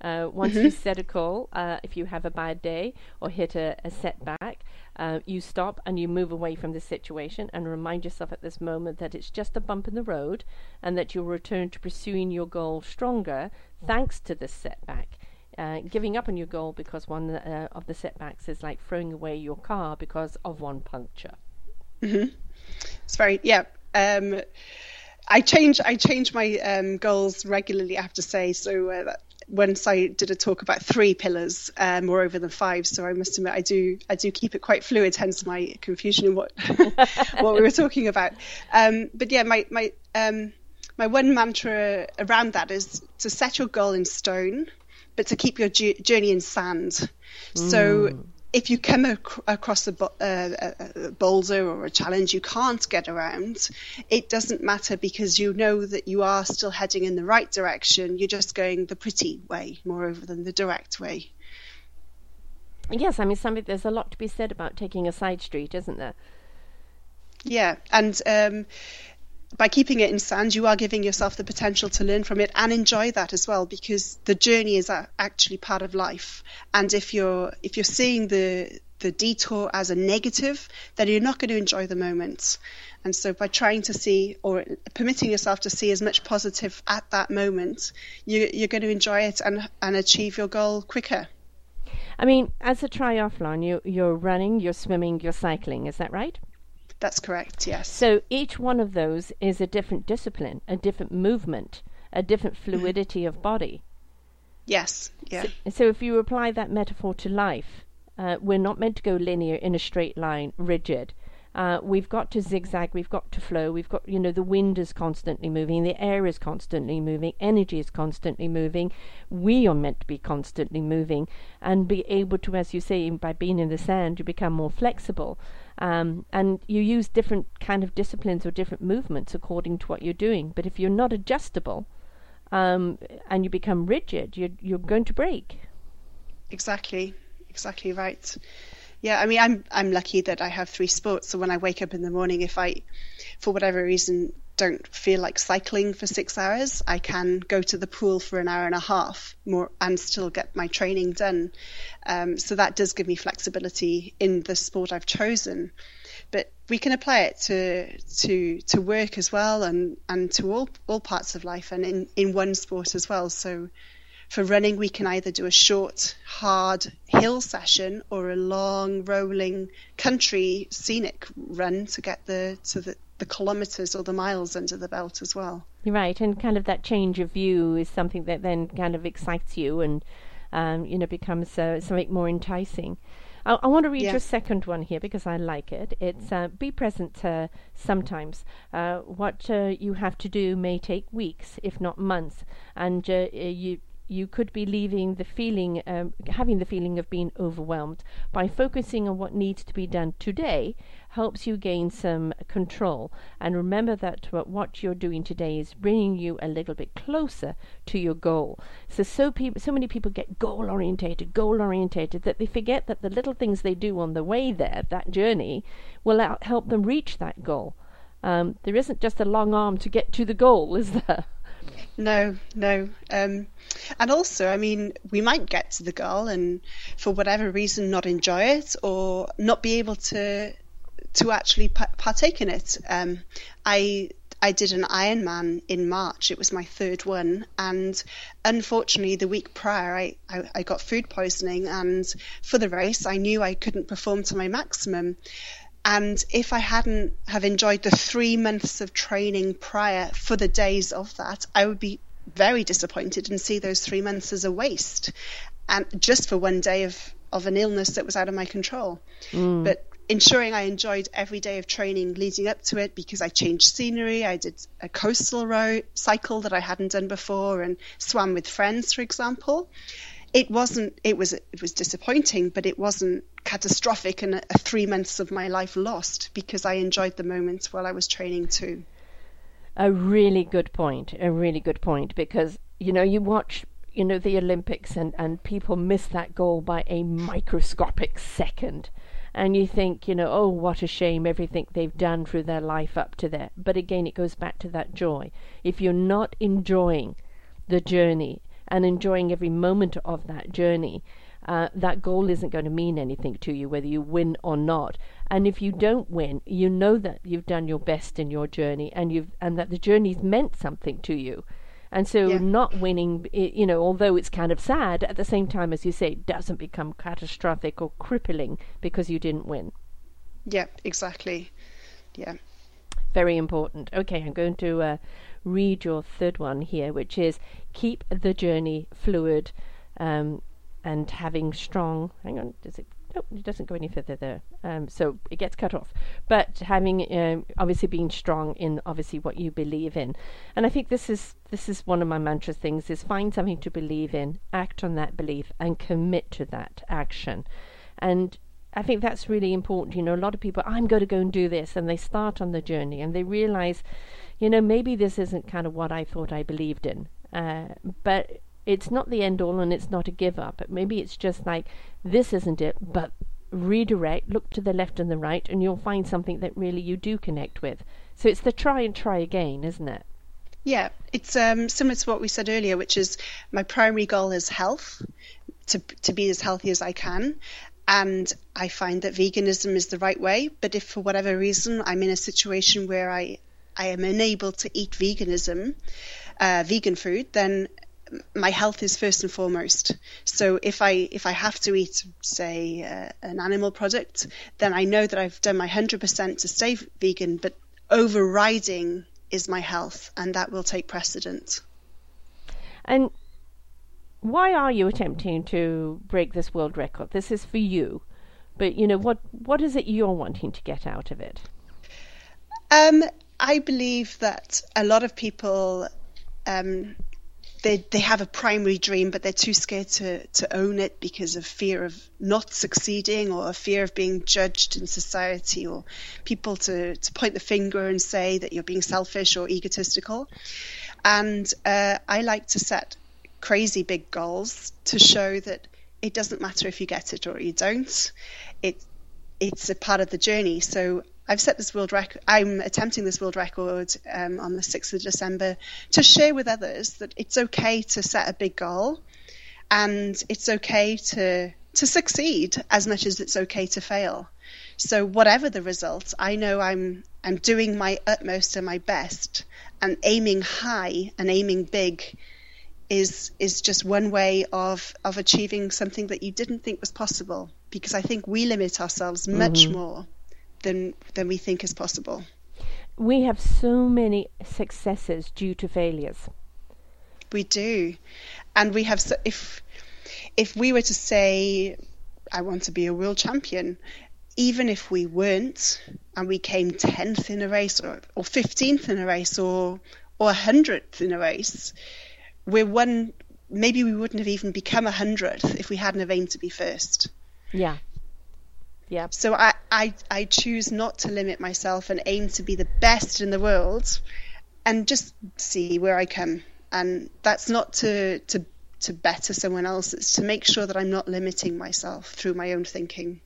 Uh, once mm-hmm. you set a goal, uh, if you have a bad day or hit a, a setback, uh, you stop and you move away from the situation and remind yourself at this moment that it's just a bump in the road and that you'll return to pursuing your goal stronger thanks to this setback. Uh, giving up on your goal because one uh, of the setbacks is like throwing away your car because of one puncture.
Mm-hmm. It's very yeah. Um, I change I change my um, goals regularly. I have to say so. Uh, once I did a talk about three pillars more over than five. So I must admit I do I do keep it quite fluid, hence my confusion in what what we were talking about. Um, but yeah, my my um, my one mantra around that is to set your goal in stone, but to keep your journey in sand. Mm. So if you come ac- across a, uh, a, boulder or a challenge you can't get around, it doesn't matter because you know that you are still heading in the right direction. You're just going the pretty way, moreover, than the direct way.
Yes, I mean, something, there's a lot to be said about taking a side street, isn't there?
Yeah, and um, by keeping it in sand, you are giving yourself the potential to learn from it and enjoy that as well, because the journey is actually part of life. And if you're if you're seeing the the detour as a negative, then you're not going to enjoy the moment. And so, by trying to see or permitting yourself to see as much positive at that moment, you, you're going to enjoy it and and achieve your goal quicker.
I mean, as a triathlon, you you're running, you're swimming, you're cycling. Is that right?
That's correct, yes.
So each one of those is a different discipline, a different movement, a different mm-hmm. fluidity mm-hmm. of body.
Yes, yeah.
So, so, if you apply that metaphor to life, uh, we're not meant to go linear in a straight line, rigid. Uh, we've got to zigzag, we've got to flow, we've got, you know, the wind is constantly moving, the air is constantly moving, energy is constantly moving. We are meant to be constantly moving and be able to, as you say, by being in the sand, you become more flexible. Um, and you use different kind of disciplines or different movements according to what you're doing. But if you're not adjustable um, and you become rigid, you're, you're going to break.
Exactly, exactly right. Yeah, I mean, I'm I'm lucky that I have three sports. So when I wake up in the morning, if I, for whatever reason, don't feel like cycling for six hours, I can go to the pool for an hour and a half more and still get my training done. Um, so that does give me flexibility in the sport I've chosen. But we can apply it to to to work as well and, and to all all parts of life and in, in one sport as well. So for running, we can either do a short, hard hill session or a long, rolling country scenic run to get the to the, the kilometres or the miles under the belt as well.
You're right, and kind of that change of view is something that then kind of excites you and um, you know becomes uh, something more enticing. I, I want to read yeah. your second one here because I like it. It's uh, be present uh, sometimes. Uh, what uh, you have to do may take weeks, if not months, and uh, you you could be leaving the feeling, um, having the feeling of being overwhelmed. By focusing on what needs to be done today, helps you gain some control. And remember that what you're doing today is bringing you a little bit closer to your goal. So, so so many people get goal orientated, goal orientated, that they forget that the little things they do on the way there, that journey, will help them reach that goal. Um, there isn't just a long arm to get to the goal, is there?
No, no. Um, and also, I mean, we might get to the goal and for whatever reason not enjoy it or not be able to to actually partake in it. Um, I I did an Ironman in March. It was my third one, and unfortunately, the week prior, I, I, I got food poisoning, and for the race, I knew I couldn't perform to my maximum. And if I hadn't have enjoyed the three months of training prior for the days of that, I would be very disappointed and see those three months as a waste, and just for one day of of an illness that was out of my control. Mm. But ensuring I enjoyed every day of training leading up to it because I changed scenery. I did a coastal road cycle that I hadn't done before and swam with friends, for example it wasn't it was it was disappointing but it wasn't catastrophic and three months of my life lost because i enjoyed the moments while i was training too
a really good point a really good point because you know you watch you know the olympics and and people miss that goal by a microscopic second and you think, you know, oh, what a shame, everything they've done through their life up to there. But again, it goes back to that joy. If you're not enjoying the journey and enjoying every moment of that journey, uh, that goal isn't going to mean anything to you, whether you win or not. And if you don't win, you know that you've done your best in your journey, and you've and that the journey's meant something to you. And so, yeah. not winning, you know, although it's kind of sad, at the same time, as you say, it doesn't become catastrophic or crippling because you didn't win.
Yeah, exactly. Yeah.
Very important. Okay, I'm going to uh, read your third one here, which is keep the journey fluid um, and having strong. Hang on, does it? No, it doesn't go any further there. Um, so it gets cut off. But having um, obviously being strong in obviously what you believe in, and I think this is this is one of my mantra things: is find something to believe in, act on that belief, and commit to that action. And I think that's really important. You know, a lot of people, I'm going to go and do this, and they start on the journey and they realize, you know, maybe this isn't kind of what I thought I believed in. Uh, but it's not the end all and it's not a give up. Maybe it's just like, this isn't it, but redirect, look to the left and the right, and you'll find something that really you do connect with. So it's the try and try again, isn't it?
Yeah, it's um, similar to what we said earlier, which is my primary goal is health, to to be as healthy as I can, and I find that veganism is the right way. But if for whatever reason I'm in a situation where I I am unable to eat veganism, uh, vegan food, then my health is first and foremost. So if I if I have to eat, say, uh, an animal product, then I know that I've done my hundred percent to stay vegan. But overriding is my health, and that will take precedent.
And why are you attempting to break this world record? This is for you, but you know what? What is it you're wanting to get out of it?
Um, I believe that a lot of people um, they they have a primary dream, but they're too scared to to own it because of fear of not succeeding or a fear of being judged in society or people to to point the finger and say that you're being selfish or egotistical. And uh, I like to set crazy big goals to show that it doesn't matter if you get it or you don't. It it's a part of the journey. So I've set this world record. I'm attempting this world record um, on the 6th of December to share with others that it's okay to set a big goal, and it's okay to to succeed as much as it's okay to fail. So whatever the result, I know I'm I'm doing my utmost and my best, and aiming high and aiming big is is just one way of of achieving something that you didn't think was possible. Because I think we limit ourselves much mm-hmm. more than than we think is possible.
We have so many successes due to failures.
We do, and we have. So, if if we were to say, "I want to be a world champion," even if we weren't, and we came tenth in a race, or or fifteenth in a race, or or hundredth in a race, we're one. Maybe we wouldn't have even become a hundredth if we hadn't have aimed to be first.
Yeah. Yeah.
So I, I, I choose not to limit myself and aim to be the best in the world and just see where I come. And that's not to, to, to better someone else, it's to make sure that I'm not limiting myself through my own thinking.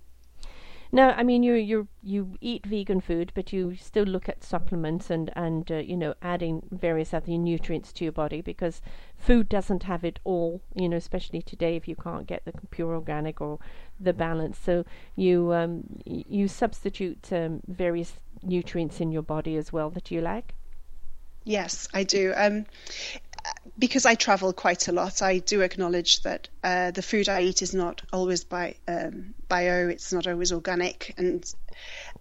No, I mean you you you eat vegan food, but you still look at supplements and and uh, you know adding various other nutrients to your body because food doesn't have it all. You know, especially today if you can't get the pure organic or the balance, so you um, you substitute um, various nutrients in your body as well that you like.
Yes, I do. Um, because I travel quite a lot, I do acknowledge that uh, the food I eat is not always by um, bio. It's not always organic, and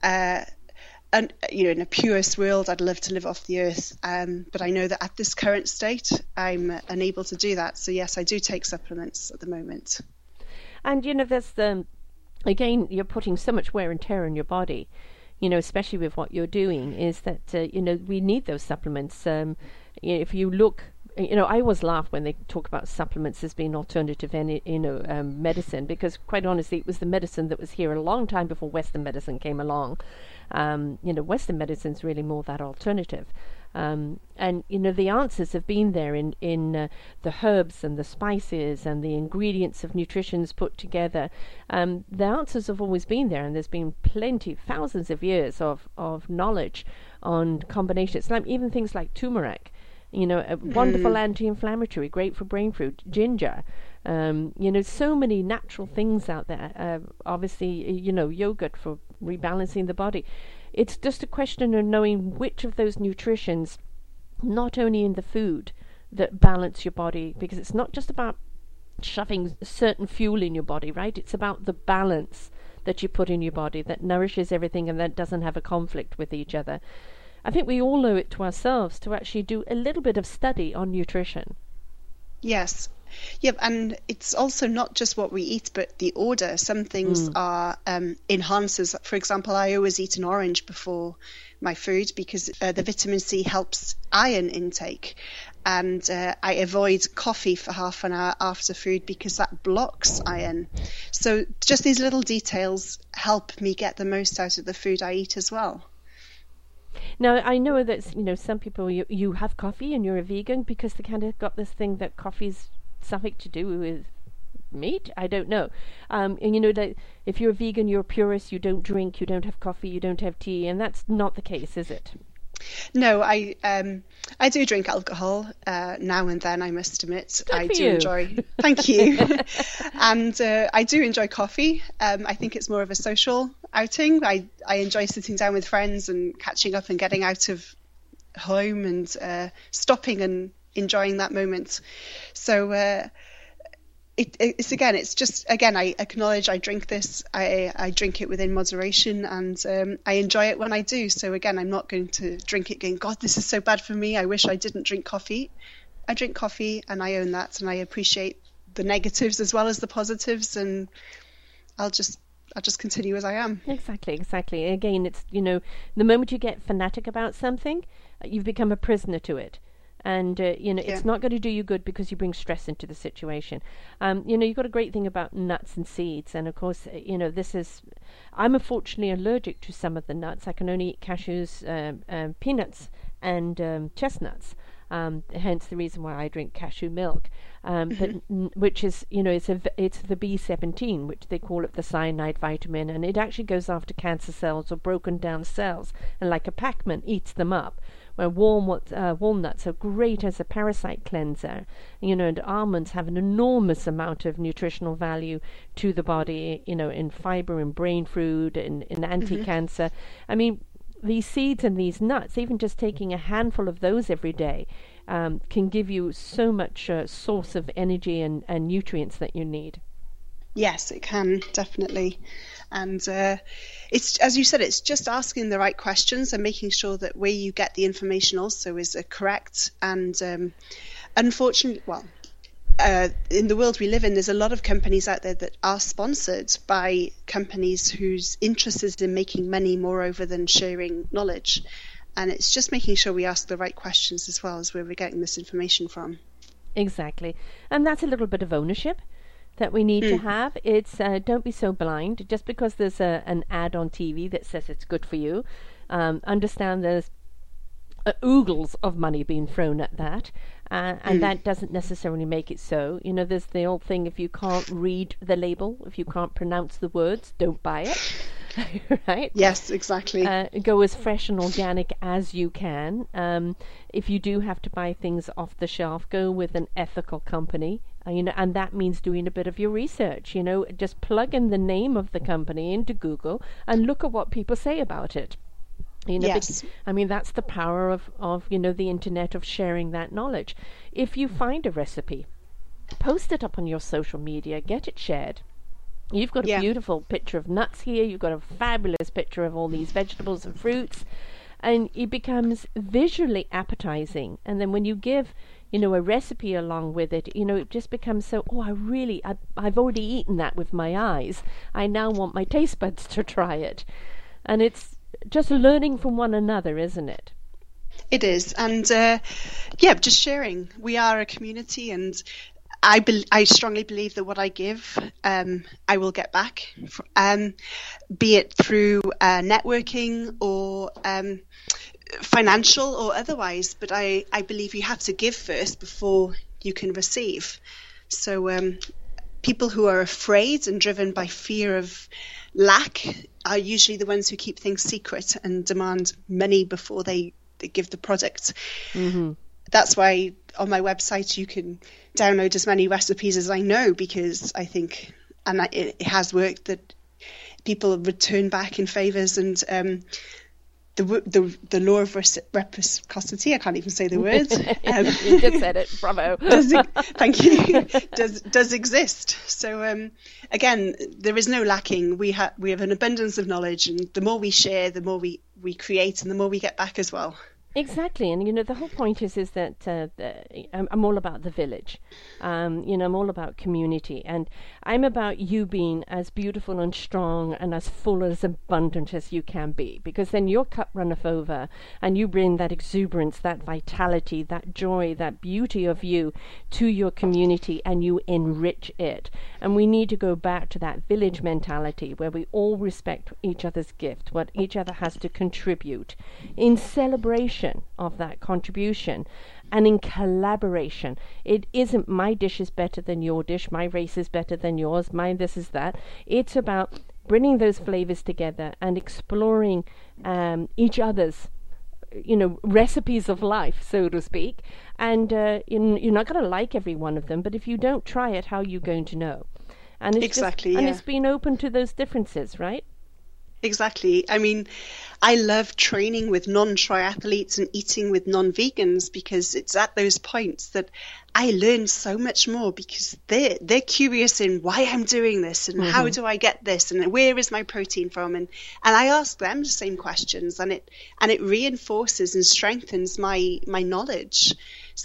uh, and you know, in a purest world, I'd love to live off the earth. Um, but I know that at this current state, I'm unable to do that. So yes, I do take supplements at the moment.
And you know, there's the again, you're putting so much wear and tear on your body. You know, especially with what you're doing, is that uh, you know we need those supplements. Um, if you look you know, I always laugh when they talk about supplements as being alternative, any, you know, um, medicine because quite honestly, it was the medicine that was here a long time before Western medicine came along. Um, you know, Western medicine is really more that alternative. Um, and you know the answers have been there in in uh, the herbs and the spices and the ingredients of nutritions put together. Um, the answers have always been there, and there's been plenty, thousands of years of of knowledge on combinations. Like even things like turmeric you know, a mm. wonderful anti-inflammatory, great for brain food. Ginger, um, you know, so many natural things out there. Uh, obviously, you know, yogurt for rebalancing the body. It's just a question of knowing which of those nutritions, not only in the food, that balance your body, because it's not just about shoving certain fuel in your body, right? It's about the balance that you put in your body that nourishes everything and that doesn't have a conflict with each other. I think we all owe it to ourselves to actually do a little bit of study on nutrition.
Yes, Yeah, and it's also not just what we eat, but the order. Some things mm. are um, enhancers. For example, I always eat an orange before my food because uh, the vitamin C helps iron intake. And uh, I avoid coffee for half an hour after food because that blocks iron. So just these little details help me get the most out of the food I eat as well.
Now I know that you know some people you you have coffee and you're a vegan because they kind of got this thing that coffee's something to do with meat. I don't know. Um, and you know that if you're a vegan, you're a purist. You don't drink. You don't have coffee. You don't have tea, and that's not the case, is it?
No, I um, I do drink alcohol uh, now and then. I must admit,
Good
I do
you.
enjoy. Thank you, and uh, I do enjoy coffee. Um, I think it's more of a social outing. I I enjoy sitting down with friends and catching up and getting out of home and uh, stopping and enjoying that moment. So uh, it, it's again, it's just again, I acknowledge I drink this. I I drink it within moderation, and um, I enjoy it when I do. So again, I'm not going to drink it going, God, this is so bad for me. I wish I didn't drink coffee. I drink coffee, and I own that, and I appreciate the negatives as well as the positives, and I'll just I'll just continue as I am.
Exactly, exactly. Again, it's you know, the moment you get fanatic about something, you've become a prisoner to it and uh, you know yeah. it's not going to do you good because you bring stress into the situation. Um, you know you've got a great thing about nuts and seeds, and of course uh, you know this is. I'm unfortunately allergic to some of the nuts. I can only eat cashews, uh, peanuts, and um, chestnuts. Um, hence the reason why I drink cashew milk, um, but n- which is you know it's a v- it's the B17, which they call it the cyanide vitamin, and it actually goes after cancer cells or broken down cells, and like a Pac-Man eats them up where walnut, uh, walnuts are great as a parasite cleanser. You know, and almonds have an enormous amount of nutritional value to the body, you know, in fiber, in brain food, in, in mm-hmm. anti-cancer. Mm-hmm. I mean, these seeds and these nuts, even just taking a handful of those every day, um, can give you so much uh, source of energy and, and nutrients that you need.
Yes, it can definitely. And uh, it's as you said, it's just asking the right questions and making sure that where you get the information also is uh, correct. And um, unfortunately, well, uh, in the world we live in, there's a lot of companies out there that are sponsored by companies whose interest is in making money moreover than sharing knowledge. And it's just making sure we ask the right questions as well as where we're getting this information from.
Exactly. And that's a little bit of ownership that we need mm. to have. It's uh, don't be so blind. Just because there's a, an ad on TV that says it's good for you, um, understand there's uh, oogles of money being thrown at that, uh, and mm. that doesn't necessarily make it so. You know, there's the old thing: if you can't read the label, if you can't pronounce the words, don't buy it. right?
Yes, exactly.
Uh, go as fresh and organic as you can. Um, if you do have to buy things off the shelf, go with an ethical company. Uh, you know, and that means doing a bit of your research. You know, just plug in the name of the company into Google and look at what people say about it. You know,
yes.
I mean that's the power of, of you know the internet of sharing that knowledge. If you find a recipe, post it up on your social media, get it shared. You've got a yeah. beautiful picture of nuts here. You've got a fabulous picture of all these vegetables and fruits, and it becomes visually appetizing. And then when you give, you know, a recipe along with it, you know, it just becomes so. Oh, I really, I, I've already eaten that with my eyes. I now want my taste buds to try it, and it's just learning from one another, isn't it?
It is, and uh, yeah, just sharing. We are a community, and I, be- I strongly believe that what I give, um, I will get back, um, be it through uh, networking or um, financial or otherwise. But I, I believe you have to give first before you can receive. So um, people who are afraid and driven by fear of lack are usually the ones who keep things secret and demand money before they, they give the product. Mm-hmm that's why on my website you can download as many recipes as I know because I think and it, has worked that people return back in favors and um, the, the the law of reciprocity. I can't even say the word.
Um, you just said it. Bravo.
does, thank you. Does does exist. So um, again, there is no lacking. We have we have an abundance of knowledge, and the more we share, the more we we create, and the more we get back as well.
Exactly, and you know the whole point is is that uh, I'm, I'm, all about the village. Um, you know, I'm all about community, and I'm about you being as beautiful and strong and as full as abundant as you can be, because then your cup runneth over, and you bring that exuberance, that vitality, that joy, that beauty of you to your community, and you enrich it. And we need to go back to that village mentality where we all respect each other's gift, what each other has to contribute, in celebration of that contribution and in collaboration. It isn't my dish is better than your dish, my race is better than yours, my this is that. It's about bringing those flavors together and exploring um, each other's you know recipes of life so to speak and uh, you're not going to like every one of them but if you don't try it how are you going to know
and it's exactly
just,
and
yeah. it's being open to those differences right
Exactly. I mean, I love training with non triathletes and eating with non vegans because it's at those points that I learn so much more because they're, they're curious in why I'm doing this and mm-hmm. how do I get this and where is my protein from and, and I ask them the same questions and it and it reinforces and strengthens my my knowledge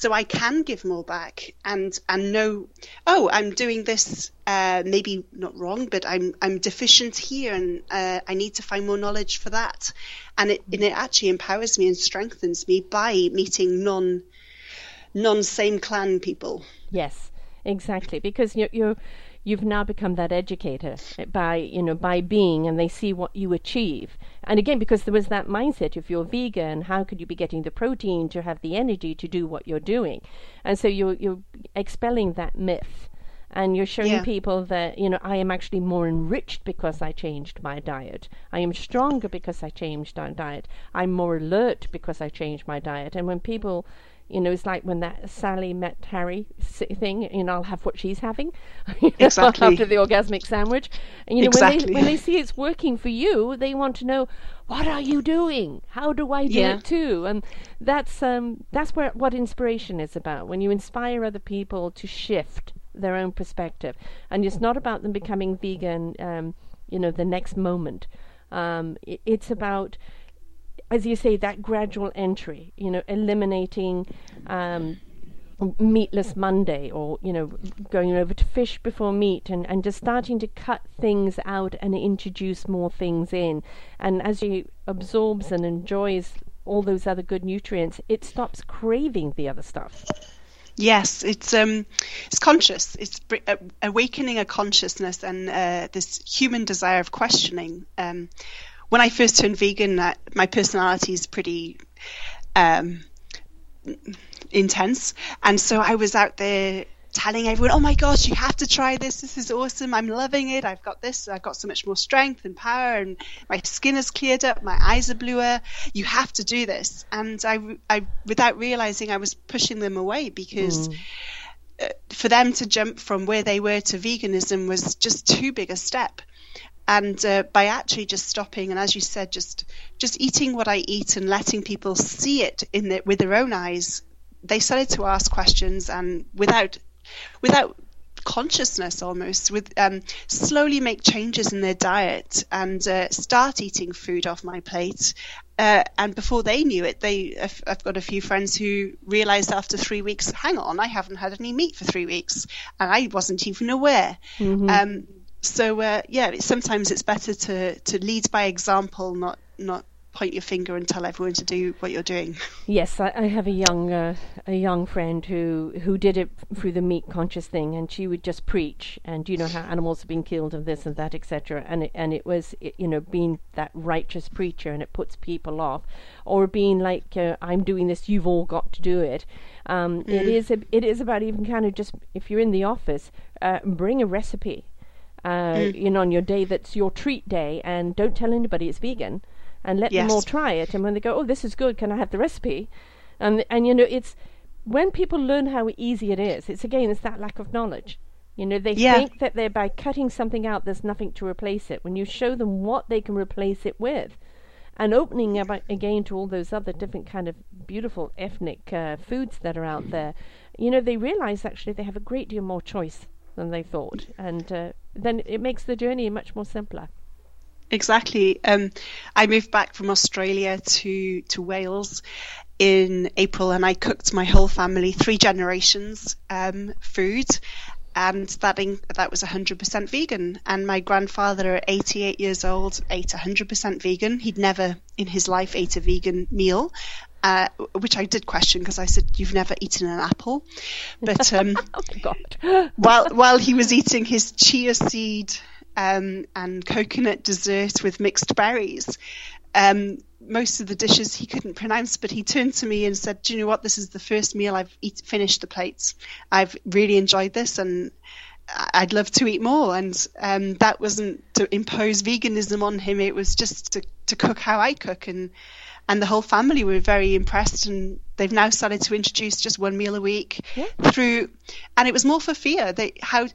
so I can give more back and and know oh I'm doing this uh, maybe not wrong but I'm I'm deficient here and uh, I need to find more knowledge for that. And it and it actually empowers me and strengthens me by meeting non non same clan people.
Yes exactly. Because you're, you're you've now become that educator by you know by being and they see what you achieve and again because there was that mindset if you're vegan how could you be getting the protein to have the energy to do what you're doing and so you're you're expelling that myth and you're showing yeah. people that you know I am actually more enriched because I changed my diet. I am stronger because I changed my diet. I'm more alert because I changed my diet. And when people you know, it's like when that Sally met Harry thing. You know, I'll have what she's having.
exactly.
after the orgasmic sandwich. And, you know, exactly. when, they, when they see it's working for you, they want to know what are you doing? How do I do yeah. it too? And that's um, that's where what inspiration is about. When you inspire other people to shift their own perspective, and it's not about them becoming vegan. Um, you know, the next moment. Um, it, it's about as you say, that gradual entry, you know, eliminating um, meatless Monday or, you know, going over to fish before meat and, and just starting to cut things out and introduce more things in. And as he absorbs and enjoys all those other good nutrients, it stops craving the other stuff.
Yes, it's um, it's conscious. It's uh, awakening a consciousness and uh, this human desire of questioning. Um, when I first turned vegan, uh, my personality is pretty um, intense, and so I was out there telling everyone, "Oh my gosh, you have to try this. This is awesome. I'm loving it. I've got this. I've got so much more strength and power, and my skin has cleared up. My eyes are bluer. You have to do this." And I, I without realizing, I was pushing them away because. Mm. Uh, for them to jump from where they were to veganism was just too big a step and uh, by actually just stopping and as you said just just eating what i eat and letting people see it in the, with their own eyes they started to ask questions and without without consciousness almost with um, slowly make changes in their diet and uh, start eating food off my plate uh, and before they knew it they I've, I've, got a few friends who realized after three weeks hang on i haven't had any meat for three weeks and i wasn't even aware mm-hmm. um, so uh, yeah, sometimes it's better to to lead by example, not not point your finger and tell everyone to do what you're doing.
Yes, I, I have a young uh, a young friend who who did it through the meat conscious thing, and she would just preach, and you know how animals have been killed and this and that, etc. And it, and it was it, you know being that righteous preacher, and it puts people off, or being like uh, I'm doing this, you've all got to do it. Um, mm. It is a, it is about even kind of just if you're in the office, uh, bring a recipe uh, mm. you know, on your day that's your treat day, and don't tell anybody it's vegan, and let yes. them all try it. And when they go, oh, this is good, can I have the recipe? And and you know, it's when people learn how easy it is. It's again, it's that lack of knowledge. You know, they yeah. think that they're by cutting something out, there's nothing to replace it. When you show them what they can replace it with, and opening up again to all those other different kind of beautiful ethnic uh, foods that are out there, you know, they realize actually they have a great deal more choice than they thought, and uh, then it makes the journey much more simpler.
exactly. Um, I moved back from Australia to to Wales in April, and I cooked my whole family three generations um, food, and that in, that was 100% vegan. And my grandfather, at 88 years old, ate 100% vegan. He'd never in his life ate a vegan meal, uh, which I did question because I said, "You've never eaten an apple," but um,
oh God.
while while he was eating his chia seed um, and coconut dessert with mixed berries. Um, most of the dishes he couldn't pronounce, but he turned to me and said, "Do you know what? This is the first meal I've eat, finished the plates. I've really enjoyed this, and I'd love to eat more." And um, that wasn't to impose veganism on him; it was just to, to cook how I cook, and and the whole family were very impressed. And they've now started to introduce just one meal a week
Yeah.
through, and it was more for fear. They how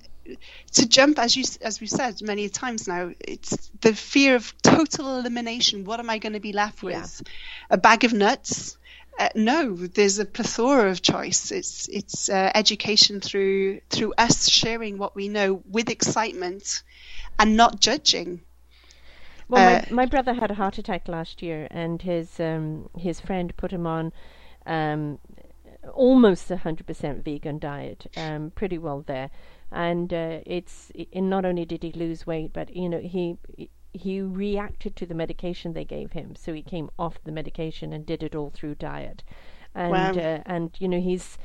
to jump as you as we've said many times now it's the fear of total elimination what am i going to be left with
Yeah.
a bag of nuts uh, no there's a plethora of choice it's it's uh, education through through us sharing what we know with excitement and not judging
Well,
Uh,
my, my brother had a heart attack last year, and his um, his friend put him on um, almost a hundred percent vegan diet, um, pretty well there, and uh, it's and not only did he lose weight, but you know he he reacted to the medication they gave him, so he came off the medication and did it all through diet, and
Wow.
uh, and you know he's.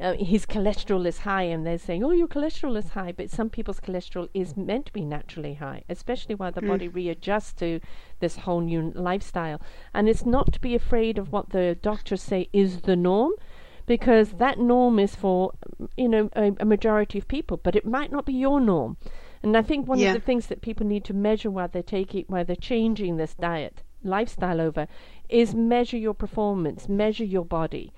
Uh, his cholesterol is high, and they're saying, "Oh, your cholesterol is high," but some people's cholesterol is meant to be naturally high, especially while the body readjusts to this whole new lifestyle. And it's not to be afraid of what the doctors say is the norm, because that norm is for you know a, a majority of people, but it might not be your norm. And I think one
Yeah.
of the things that people need to measure while they're taking while they're changing this diet lifestyle over is measure your performance, measure your body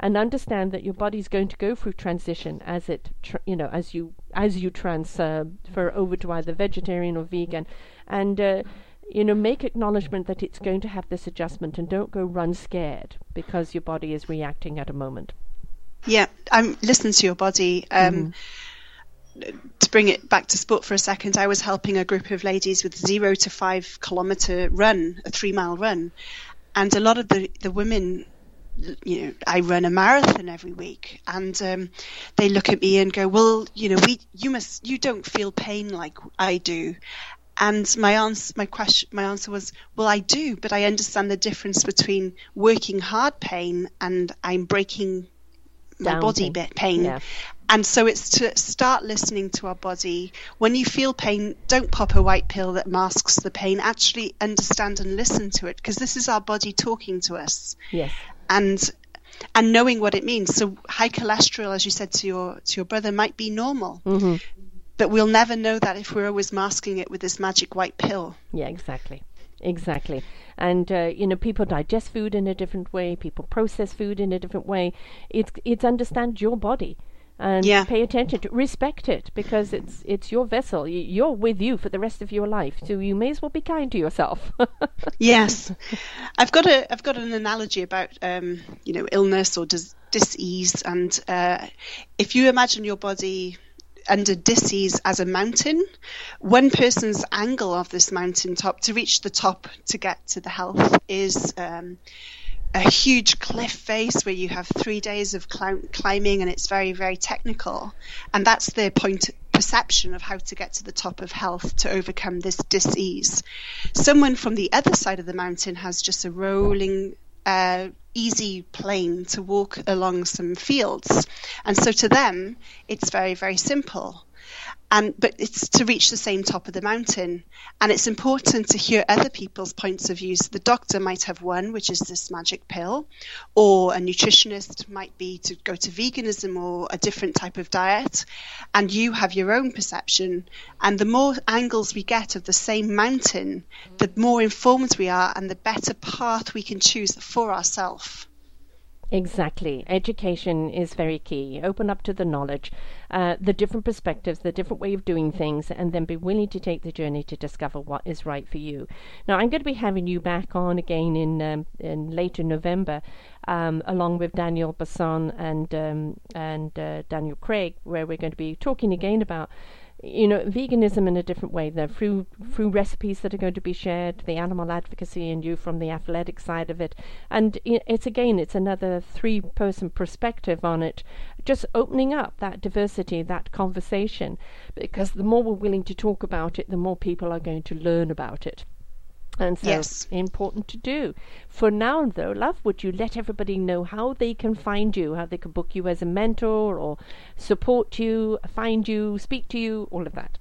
and understand that your body's going to go through transition as it tr- you know as you as you transfer over to either vegetarian or vegan and uh, you know make acknowledgement that it's going to have this adjustment and don't go run scared because your body is reacting at a moment
Yeah, I'm listening to your body. Um, To bring it back to sport for a second, I was helping a group of ladies with zero to five kilometer run, a three mile run, and a lot of the the women. You know, I run a marathon every week, and um, they look at me and go, "Well, you know, we, you must, you don't feel pain like I do." And my answer, my question, my answer was, "Well, I do, but I understand the difference between working hard pain and I'm breaking my
Down
body
pain.
bit pain.
Yeah.
And so it's to start listening to our body. When you feel pain, don't pop a white pill that masks the pain. Actually understand and listen to it because this is our body talking to us
yes
and and knowing what it means. So high cholesterol, as you said to your to your brother, might be normal,
hmm
but we'll never know that if we're always masking it with this magic white pill.
Yeah, exactly. Exactly. And uh, you know, people digest food in a different way, people process food in a different way. It's it's understand your body and
Yeah.
pay attention to respect it because it's it's your vessel. You're with you for the rest of your life. So you may as well be kind to yourself.
Yes, I've got a I've got an analogy about um, you know illness or dis- disease, and uh, if you imagine your body under disease as a mountain, one person's angle of this mountain top to reach the top to get to the health is. Um, a huge cliff face where you have three days of climbing and it's very very technical. And that's their point perception of how to get to the top of health to overcome this disease. Someone from the other side of the mountain has just a rolling uh, easy plain to walk along some fields. And so to them it's very very simple and but it's to reach the same top of the mountain. And it's important to hear other people's points of views the doctor might have one which is this magic pill or a nutritionist might be to go to veganism or a different type of diet. And you have your own perception. And the more angles we get of the same mountain the more informed we are and the better path we can choose for ourselves
Exactly. Education is very key. Open up to the knowledge, uh, the different perspectives, the different way of doing things, and then be willing to take the journey to discover what is right for you. Now, I'm going to be having you back on again in um, in later November, um, along with Daniel Basson and um, and uh, Daniel Craig, where we're going to be talking again about you know, veganism in a different way. The through through recipes that are going to be shared, the animal advocacy, and you from the athletic side of it. And it's again, it's another three-person perspective on it, just opening up that diversity, that conversation. Because the more we're willing to talk about it, the more people are going to learn about it. And so
yes.
important to do. For now, though, love, would you let everybody know how they can find you, how they can book you as a mentor or support you, find you, speak to you, all of that?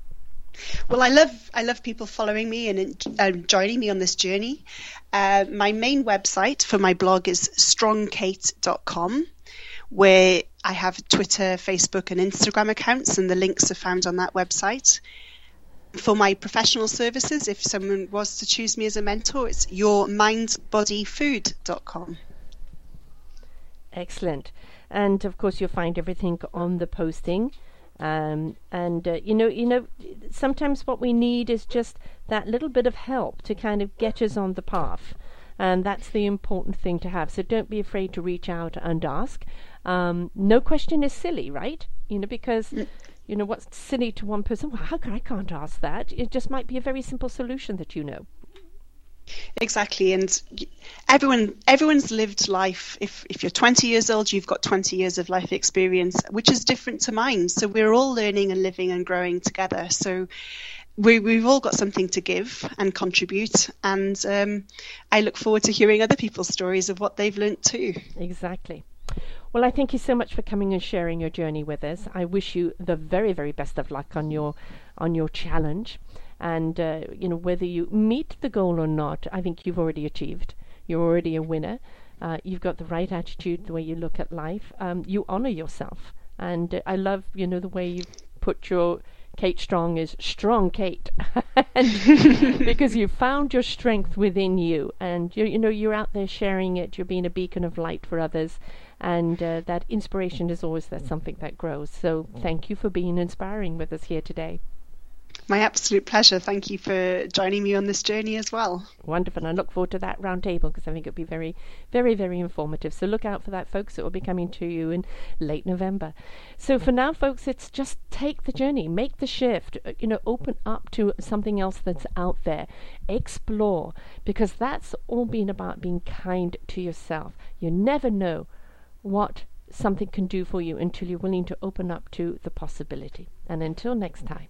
Well, I love I love people following me and uh, joining me on this journey. Uh, my main website for my blog is strongkate.com, where I have Twitter, Facebook, and Instagram accounts, and the links are found on that website for my professional services, if someone was to choose me as a mentor, it's yourmindbodyfood.com.
Excellent. And of course, you'll find everything on the posting. Um, and uh, you know, you know, sometimes what we need is just that little bit of help to kind of get us on the path, and that's the important thing to have. So don't be afraid to reach out and ask. Um, no question is silly, right? You know, because mm you know, what's silly to one person? Well, how can I can't ask that? It just might be a very simple solution that you know.
Exactly, and everyone everyone's lived life. If if you're 20 years old, you've got 20 years of life experience, which is different to mine. So we're all learning and living and growing together. So we, we've all got something to give and contribute, and um, I look forward to hearing other people's stories of what they've learnt too.
Exactly. Well, I thank you so much for coming and sharing your journey with us. I wish you the very, very best of luck on your on your challenge, and uh, you know whether you meet the goal or not, I think you've already achieved. You're already a winner. Uh, you've got the right attitude, the way you look at life. Um, you honor yourself, and uh, I love you know the way you put your Kate Strong is strong Kate because you found your strength within you and you you know you're out there sharing it you're being a beacon of light for others and uh, that inspiration is always that something that grows. So thank you for being inspiring with us here today.
My absolute pleasure. Thank you for joining me on this journey as well.
Wonderful. And I look forward to that roundtable because I think it'll be very, very, very informative. So look out for that, folks. It will be coming to you in late November. So for now, folks, it's just take the journey, make the shift, uh, you know, open up to something else that's out there, explore, because that's all been about being kind to yourself. You never know what something can do for you until you're willing to open up to the possibility. And until next time.